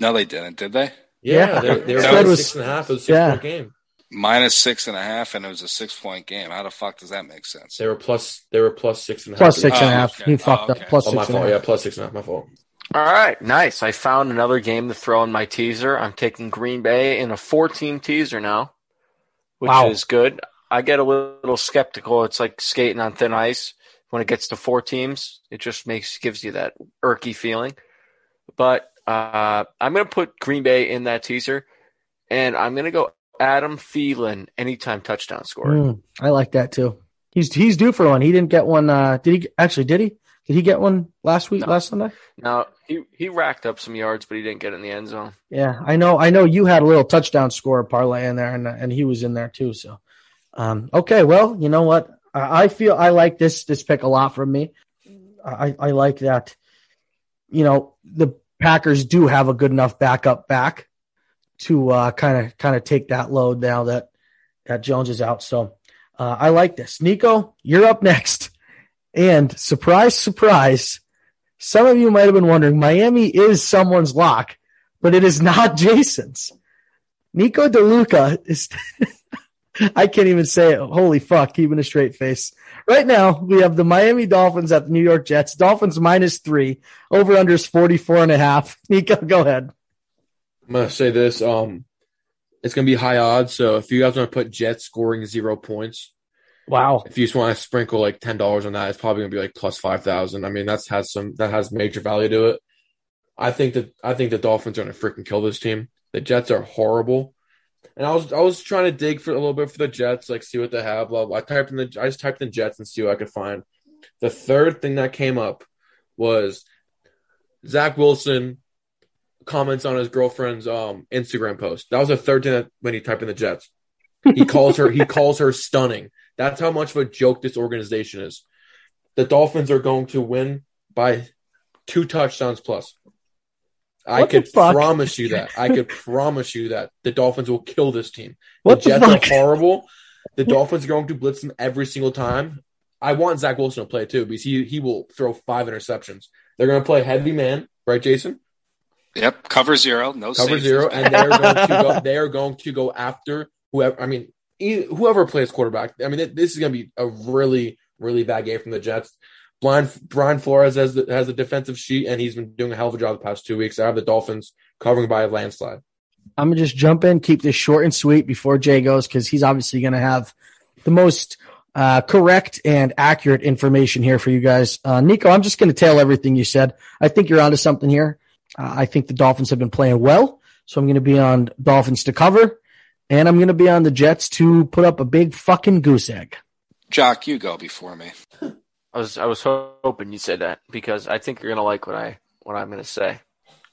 Speaker 4: No, they didn't, did they?
Speaker 3: Yeah,
Speaker 1: Yeah.
Speaker 3: they, they were
Speaker 4: Spread
Speaker 1: was-
Speaker 3: six and a half. It was a six
Speaker 1: yeah.
Speaker 3: point game.
Speaker 4: Minus six and a half, and it was a six point game. How the fuck does that make sense?
Speaker 3: They were plus. They were plus six and a half.
Speaker 1: plus six oh, and a
Speaker 4: Oh,
Speaker 1: half.
Speaker 4: okay.
Speaker 1: He fucked
Speaker 4: Oh,
Speaker 1: up.
Speaker 4: okay.
Speaker 1: Plus
Speaker 3: Oh, my
Speaker 1: six and a
Speaker 3: fault.
Speaker 1: half.
Speaker 3: Yeah, plus six and a half. My fault.
Speaker 2: All right, nice. I found another game to throw in my teaser. I'm taking Green Bay in a 14 teaser now, which
Speaker 1: Wow.
Speaker 2: is good. I get a little skeptical. It's like skating on thin ice when it gets to four teams. It just makes gives you that irky feeling. But uh, I'm going to put Green Bay in that teaser, and I'm going to go Adam Thielen anytime touchdown scorer.
Speaker 1: Mm, I like that too. He's he's due for one. He didn't get one. Uh, did he actually? Did he? Did he get one last week?
Speaker 2: No.
Speaker 1: Last Sunday?
Speaker 2: Now he he racked up some yards, but he didn't get in the end zone.
Speaker 1: Yeah, I know. I know you had a little touchdown score parlay in there, and and he was in there too. So, um, okay. Well, you know what? I, I feel I like this this pick a lot from me. I I like that. You know, the Packers do have a good enough backup back to kind of kind of take that load now that that Jones is out. So, uh, I like this. Nico, you're up next. And surprise, surprise, some of you might have been wondering Miami is someone's lock, but it is not Jason's. Nico DeLuca is, I can't even say it. Holy fuck, keeping a straight face. Right now, we have the Miami Dolphins at the New York Jets. Dolphins minus three, over unders 44 and a half. Nico, go ahead.
Speaker 3: I'm gonna say this. Um, it's gonna be high odds. So if you guys want to put Jets scoring zero points,
Speaker 1: Wow.
Speaker 3: if you just want to sprinkle like ten dollars on that, it's probably gonna be like plus five thousand. I mean, that's has some that has major value to it. I think that I think the Dolphins are gonna freaking kill this team. The Jets are horrible, and I was I was trying to dig for a little bit for the Jets, like see what they have. Blah, blah. I typed in the I just typed in Jets and see what I could find. The third thing that came up was Zach Wilson comments on his girlfriend's um Instagram post. That was the third thing that when he typed in the Jets. He calls her he calls her stunning. That's how much of a joke this organization is. The Dolphins are going to win by two touchdowns plus. I
Speaker 1: What
Speaker 3: could
Speaker 1: fuck?
Speaker 3: promise you that. I could promise you that the Dolphins will kill this team.
Speaker 1: What
Speaker 3: the
Speaker 1: the
Speaker 3: Jets
Speaker 1: fuck?
Speaker 3: are horrible. The Dolphins are going to blitz them every single time. I want Zach Wilson to play too because he he will throw five interceptions. They're going to play heavy man, right, Jason?
Speaker 4: Yep, cover zero, no
Speaker 3: Cover
Speaker 4: safeties.
Speaker 3: zero, and they're going to go. They are going to go after whoever. I mean, whoever plays quarterback. I mean, this is going to be a really really bad game from the Jets. Brian Brian Flores has the, has a defensive sheet, and he's been doing a hell of a job the past two weeks. I have the Dolphins covering by a landslide.
Speaker 1: I'm gonna just jump in, keep this short and sweet before Jay goes because he's obviously gonna have the most uh, correct and accurate information here for you guys. Uh, Nico, I'm just gonna tail everything you said. I think you're onto something here. Uh, I think the Dolphins have been playing well, so I'm gonna be on Dolphins to cover, and I'm gonna be on the Jets to put up a big fucking goose egg.
Speaker 4: Jock, you go before me.
Speaker 2: I was I was hoping you said that because I think you're gonna like what I what I'm gonna say.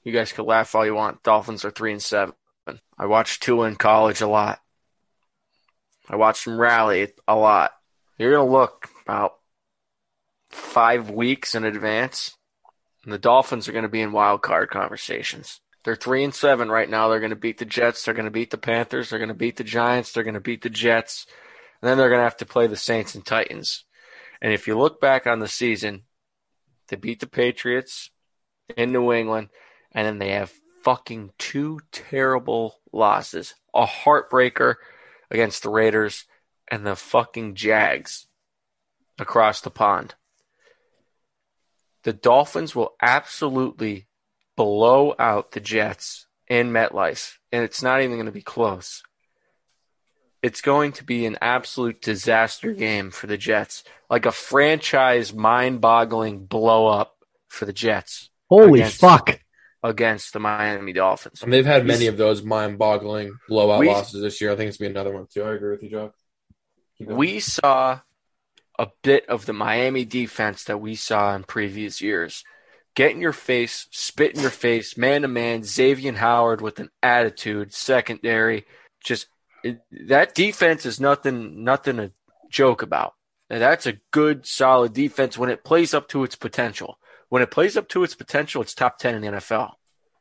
Speaker 2: You guys could laugh all you want. Dolphins are three and seven. I watched Tua in college a lot. I watched him rally a lot. You're gonna look about five weeks in advance. And the Dolphins are to be in wild card conversations. They're three and seven right now. They're to beat the Jets. They're to beat the Panthers. They're to beat the Giants. They're to beat the Jets. And then they're to have to play the Saints and Titans. And if you look back on the season, they beat the Patriots in New England, and then they have fucking two terrible losses a heartbreaker against the Raiders and the fucking Jags across the pond. The Dolphins will absolutely blow out the Jets in MetLife, and it's not even going to be close. It's going to be an absolute disaster game for the Jets, like a franchise mind-boggling blow up for the Jets.
Speaker 1: Holy
Speaker 2: Against-
Speaker 1: fuck.
Speaker 2: against the Miami Dolphins.
Speaker 3: And they've had many of those mind-boggling blowout
Speaker 2: We-
Speaker 3: losses this year. I think it's going to be another one too. I agree with you, Joe.
Speaker 2: We saw a bit of the Miami defense that we saw in previous years. Get in your face, spit in your face, man to man, Xavier Howard with an attitude, secondary. Just that defense is nothing nothing to joke about. And that's a good, solid defense when it plays up to its potential. When it plays up to its potential, it's top 10 in the NFL.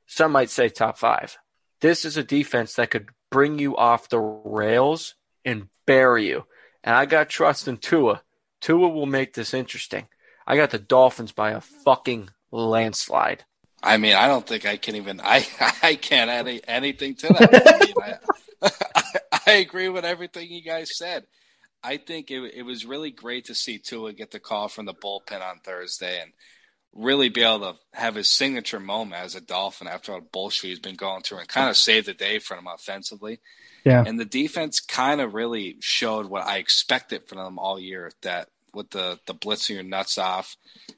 Speaker 2: Some might say top five. This is a defense that could bring you off the rails and bury you. And I got trust in Tua. Tua will make this interesting. I got the Dolphins by a fucking landslide.
Speaker 4: I mean, I don't think I can even. I I can't add any, anything to that. I, mean, I, I, agree with everything you guys said. I think it, it was really great to see Tua get the call from the bullpen on Thursday and really be able to have his signature moment as a Dolphin after all the bullshit he's been going through and kind of save the day for him offensively.
Speaker 1: Yeah.
Speaker 4: And the defense kind of really showed what I expected from them all year that with the, the blitzing your nuts off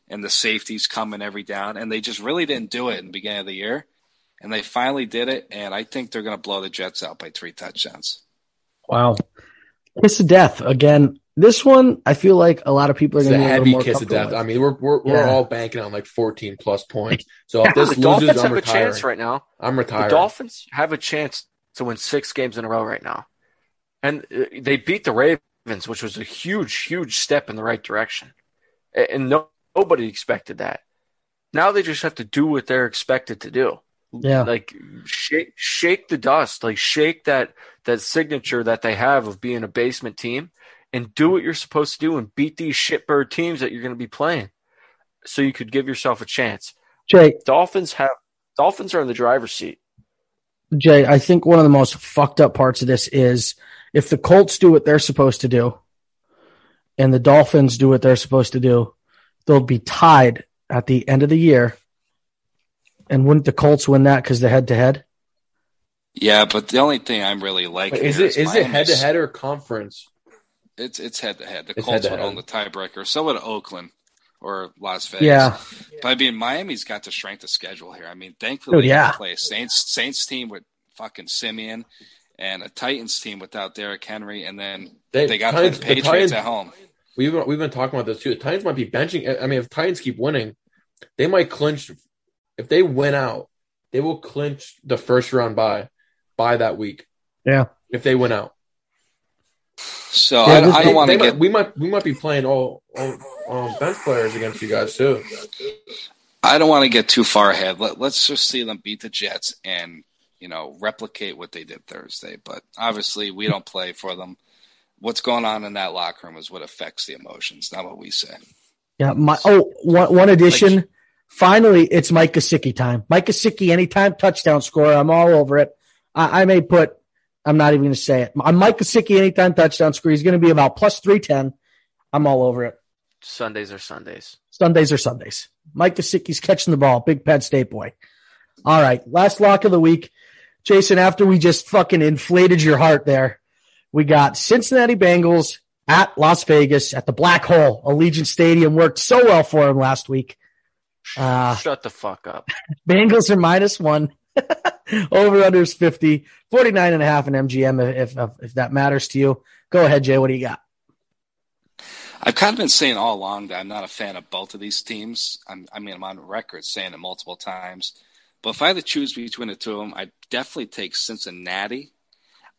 Speaker 4: and the safeties coming every down. And they just really didn't do it in the beginning of the year. And they finally did it. And I think they're going to blow the Jets out by three touchdowns.
Speaker 1: Wow. Kiss of death. Again, this one, I feel like a lot of people are
Speaker 3: It's
Speaker 1: going to be a
Speaker 3: heavy
Speaker 1: more
Speaker 3: kiss of
Speaker 1: comfortable
Speaker 3: death. I mean, we're we're, we're
Speaker 1: Yeah.
Speaker 3: all banking on like 14 plus points. So if
Speaker 2: the
Speaker 3: this
Speaker 2: Dolphins
Speaker 3: loses,
Speaker 2: have
Speaker 3: I'm
Speaker 2: a chance right now.
Speaker 3: I'm
Speaker 2: The. Dolphins have a chance to win six games in a row right now. And uh, they beat the Ravens, which was a huge, huge step in the right direction. And no, nobody expected that. Now they just have to do what they're expected to do.
Speaker 1: Yeah.
Speaker 2: Like shake shake the dust, like shake that that signature that they have of being a basement team and do what you're supposed to do and beat these shitbird teams that you're going to be playing. So you could give yourself a chance.
Speaker 1: Jay,
Speaker 2: Dolphins have Dolphins are in the driver's seat.
Speaker 1: Jay, I think one of the most fucked up parts of this is if the Colts do what they're supposed to do and the Dolphins do what they're supposed to do, they'll be tied at the end of the year. And wouldn't the Colts win that because they're head to head?
Speaker 4: Yeah, but the only thing I'm really liking
Speaker 3: is
Speaker 4: here
Speaker 3: it is it head to head or conference?
Speaker 4: It's it's head to head. The
Speaker 3: It's
Speaker 4: Colts would
Speaker 3: head-to-head.
Speaker 4: own the tiebreaker. So would Oakland or Las Vegas.
Speaker 1: Yeah.
Speaker 4: But I mean, Miami's got the strength of schedule here. I mean, thankfully,
Speaker 1: Dude,
Speaker 4: they
Speaker 1: yeah.
Speaker 4: play a Saints Saints team with fucking Siemian and a Titans team without Derrick Henry, and then
Speaker 3: They,
Speaker 4: they got
Speaker 3: Titans-
Speaker 4: the
Speaker 3: the
Speaker 4: Patriots
Speaker 3: Titans-
Speaker 4: at home.
Speaker 3: We've been, we've been talking about this too. The Titans might be benching. I mean, if Titans keep winning, they might clinch. If they win out, they will clinch the first round by by that week.
Speaker 1: Yeah.
Speaker 3: If they win out,
Speaker 4: So
Speaker 1: Yeah,
Speaker 4: I,
Speaker 1: this-
Speaker 4: I don't want
Speaker 3: they
Speaker 4: to
Speaker 3: might-
Speaker 4: get.
Speaker 3: We might we might be playing all, all um, bench players against you guys too.
Speaker 4: I don't want to get too far ahead. Let, let's just see them beat the Jets and you know replicate what they did Thursday. But obviously, we don't play for them. What's going on in that locker room is what affects the emotions, not what we say.
Speaker 1: Yeah. My oh one one addition. Finally, it's Mike Gesicki time. Mike Gesicki, anytime touchdown scorer, I'm all over it. I, I may put. I'm not even going to say it. I'm Mike Gesicki, anytime touchdown scorer. He's going to be about plus three ten. I'm all over it.
Speaker 2: Sundays are Sundays.
Speaker 1: Sundays are Sundays. Mike Gesicki's catching the ball. Big Penn State boy. All right. Last lock of the week. Jason, after we just fucking inflated your heart there, we got Cincinnati Bengals at Las Vegas at the Black Hole. Allegiant Stadium worked so well for him last week. Uh,
Speaker 2: Shut the fuck up.
Speaker 1: Bengals are minus one. Over under is 50, 49 and a half in MGM if, if, if that matters to you. Go ahead, Jay. What do you got?
Speaker 4: I've kind of been saying all along that I'm not a fan of both of these teams. I'm, I mean, I'm on record saying it multiple times. But if I had to choose between the two of them, I'd definitely take Cincinnati.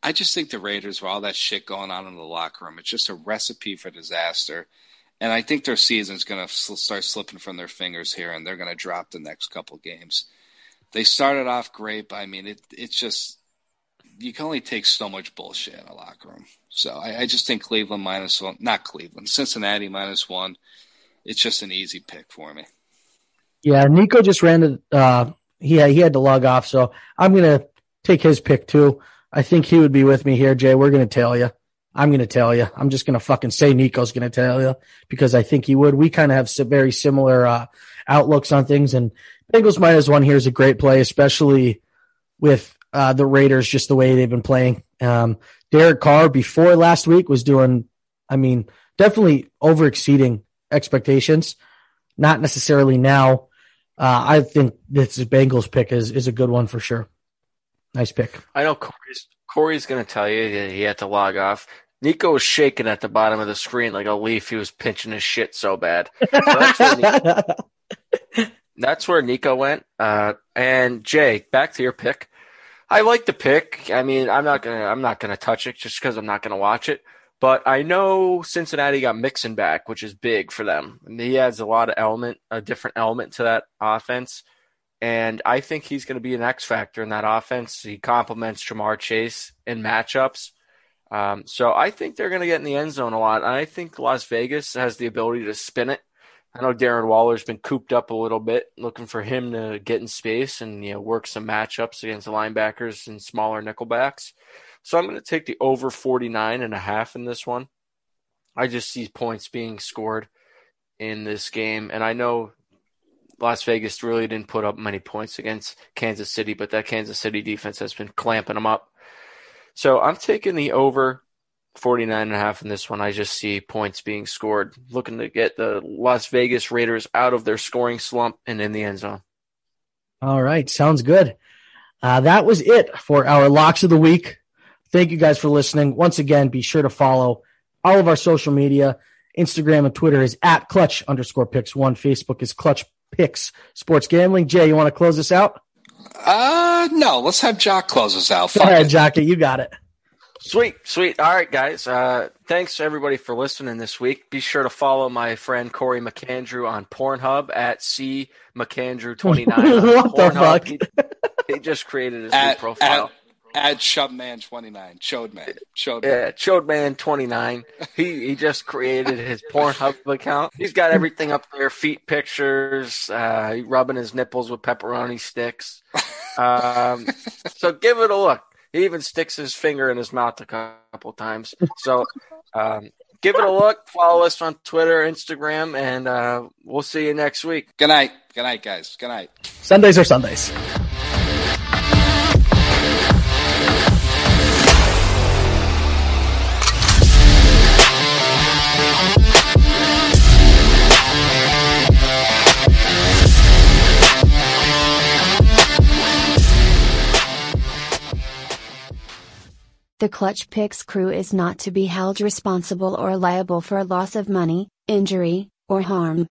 Speaker 4: I just think the Raiders, with all that shit going on in the locker room, it's just a recipe for disaster. And I think their season's going to start slipping from their fingers here, and they're going to drop the next couple games. They started off great, but I mean, it it's just you can only take so much bullshit in a locker room. So I, I just think Cleveland minus one, not Cleveland, Cincinnati minus one. It's just an easy pick for me.
Speaker 1: Yeah, Nico just ran to uh, he had, he had to log off, so I'm gonna take his pick too. I think he would be with me here, Jay. We're gonna tell you. I'm gonna tell you. I'm just gonna fucking say Nico's gonna tell you because I think he would. We kind of have very similar uh, outlooks on things, and Bengals minus one here is a great play, especially with uh, the Raiders just the way they've been playing. Um, Derek Carr before last week was doing, I mean, definitely over exceeding expectations. Not necessarily now. Uh, I think this Bengals pick is, is a good one for sure. Nice pick.
Speaker 2: I know Corey's, Corey's going to tell you that he had to log off. Nico was shaking at the bottom of the screen like a leaf. He was pinching his shit so bad. So that's, where Nico, that's, where Nico, went. Uh, and Jay, back to your pick. I like the pick. I mean, I'm not gonna I'm not gonna touch it just because I'm not gonna watch it. But I know Cincinnati got Mixon back, which is big for them. And he adds a lot of element, a different element to that offense. And I think he's going to be an X factor in that offense. He complements Ja'Marr Chase in matchups. Um, so I think they're going to get in the end zone a lot. And I think Las Vegas has the ability to spin it. I know Darren Waller's been cooped up a little bit, looking for him to get in space and you know work some matchups against the linebackers and smaller nickelbacks. So I'm going to take the over 49 and a half in this one. I just see points being scored in this game. And I know Las Vegas really didn't put up many points against Kansas City, but that Kansas City defense has been clamping them up. So I'm taking the over 49 and a half in this one. I just see points being scored, looking to get the Las Vegas Raiders out of their scoring slump and in the end zone.
Speaker 1: All right. Sounds good. Uh, that was it for our locks of the week. Thank you guys for listening. Once again, be sure to follow all of our social media. Instagram and Twitter is at clutch underscore picks one. Facebook is clutch picks sports gambling. Jay, you want to close this out?
Speaker 4: Uh, no, let's have Jock close us out.
Speaker 1: Go ahead, Jockey. You got it.
Speaker 2: Sweet, sweet. All right, guys. Uh, thanks everybody for listening this week. Be sure to follow my friend Corey McAndrew on Pornhub at C McAndrew29.
Speaker 1: what the fuck?
Speaker 2: He, he, just created his
Speaker 4: at,
Speaker 2: new profile.
Speaker 4: At- Add Shubman29. Chodman. Chodman.
Speaker 2: Yeah, Chodman29. He he just created his Pornhub account. He's got everything up there feet pictures, uh, rubbing his nipples with pepperoni sticks. Um, so give it a look. He even sticks his finger in his mouth a couple times. So um, give it a look. Follow us on Twitter, Instagram, and uh, we'll see you next week.
Speaker 4: Good night. Good night, guys. Good night.
Speaker 1: Sundays are Sundays.
Speaker 5: The Clutch Picks crew is not to be held responsible or liable for loss of money, injury, or harm.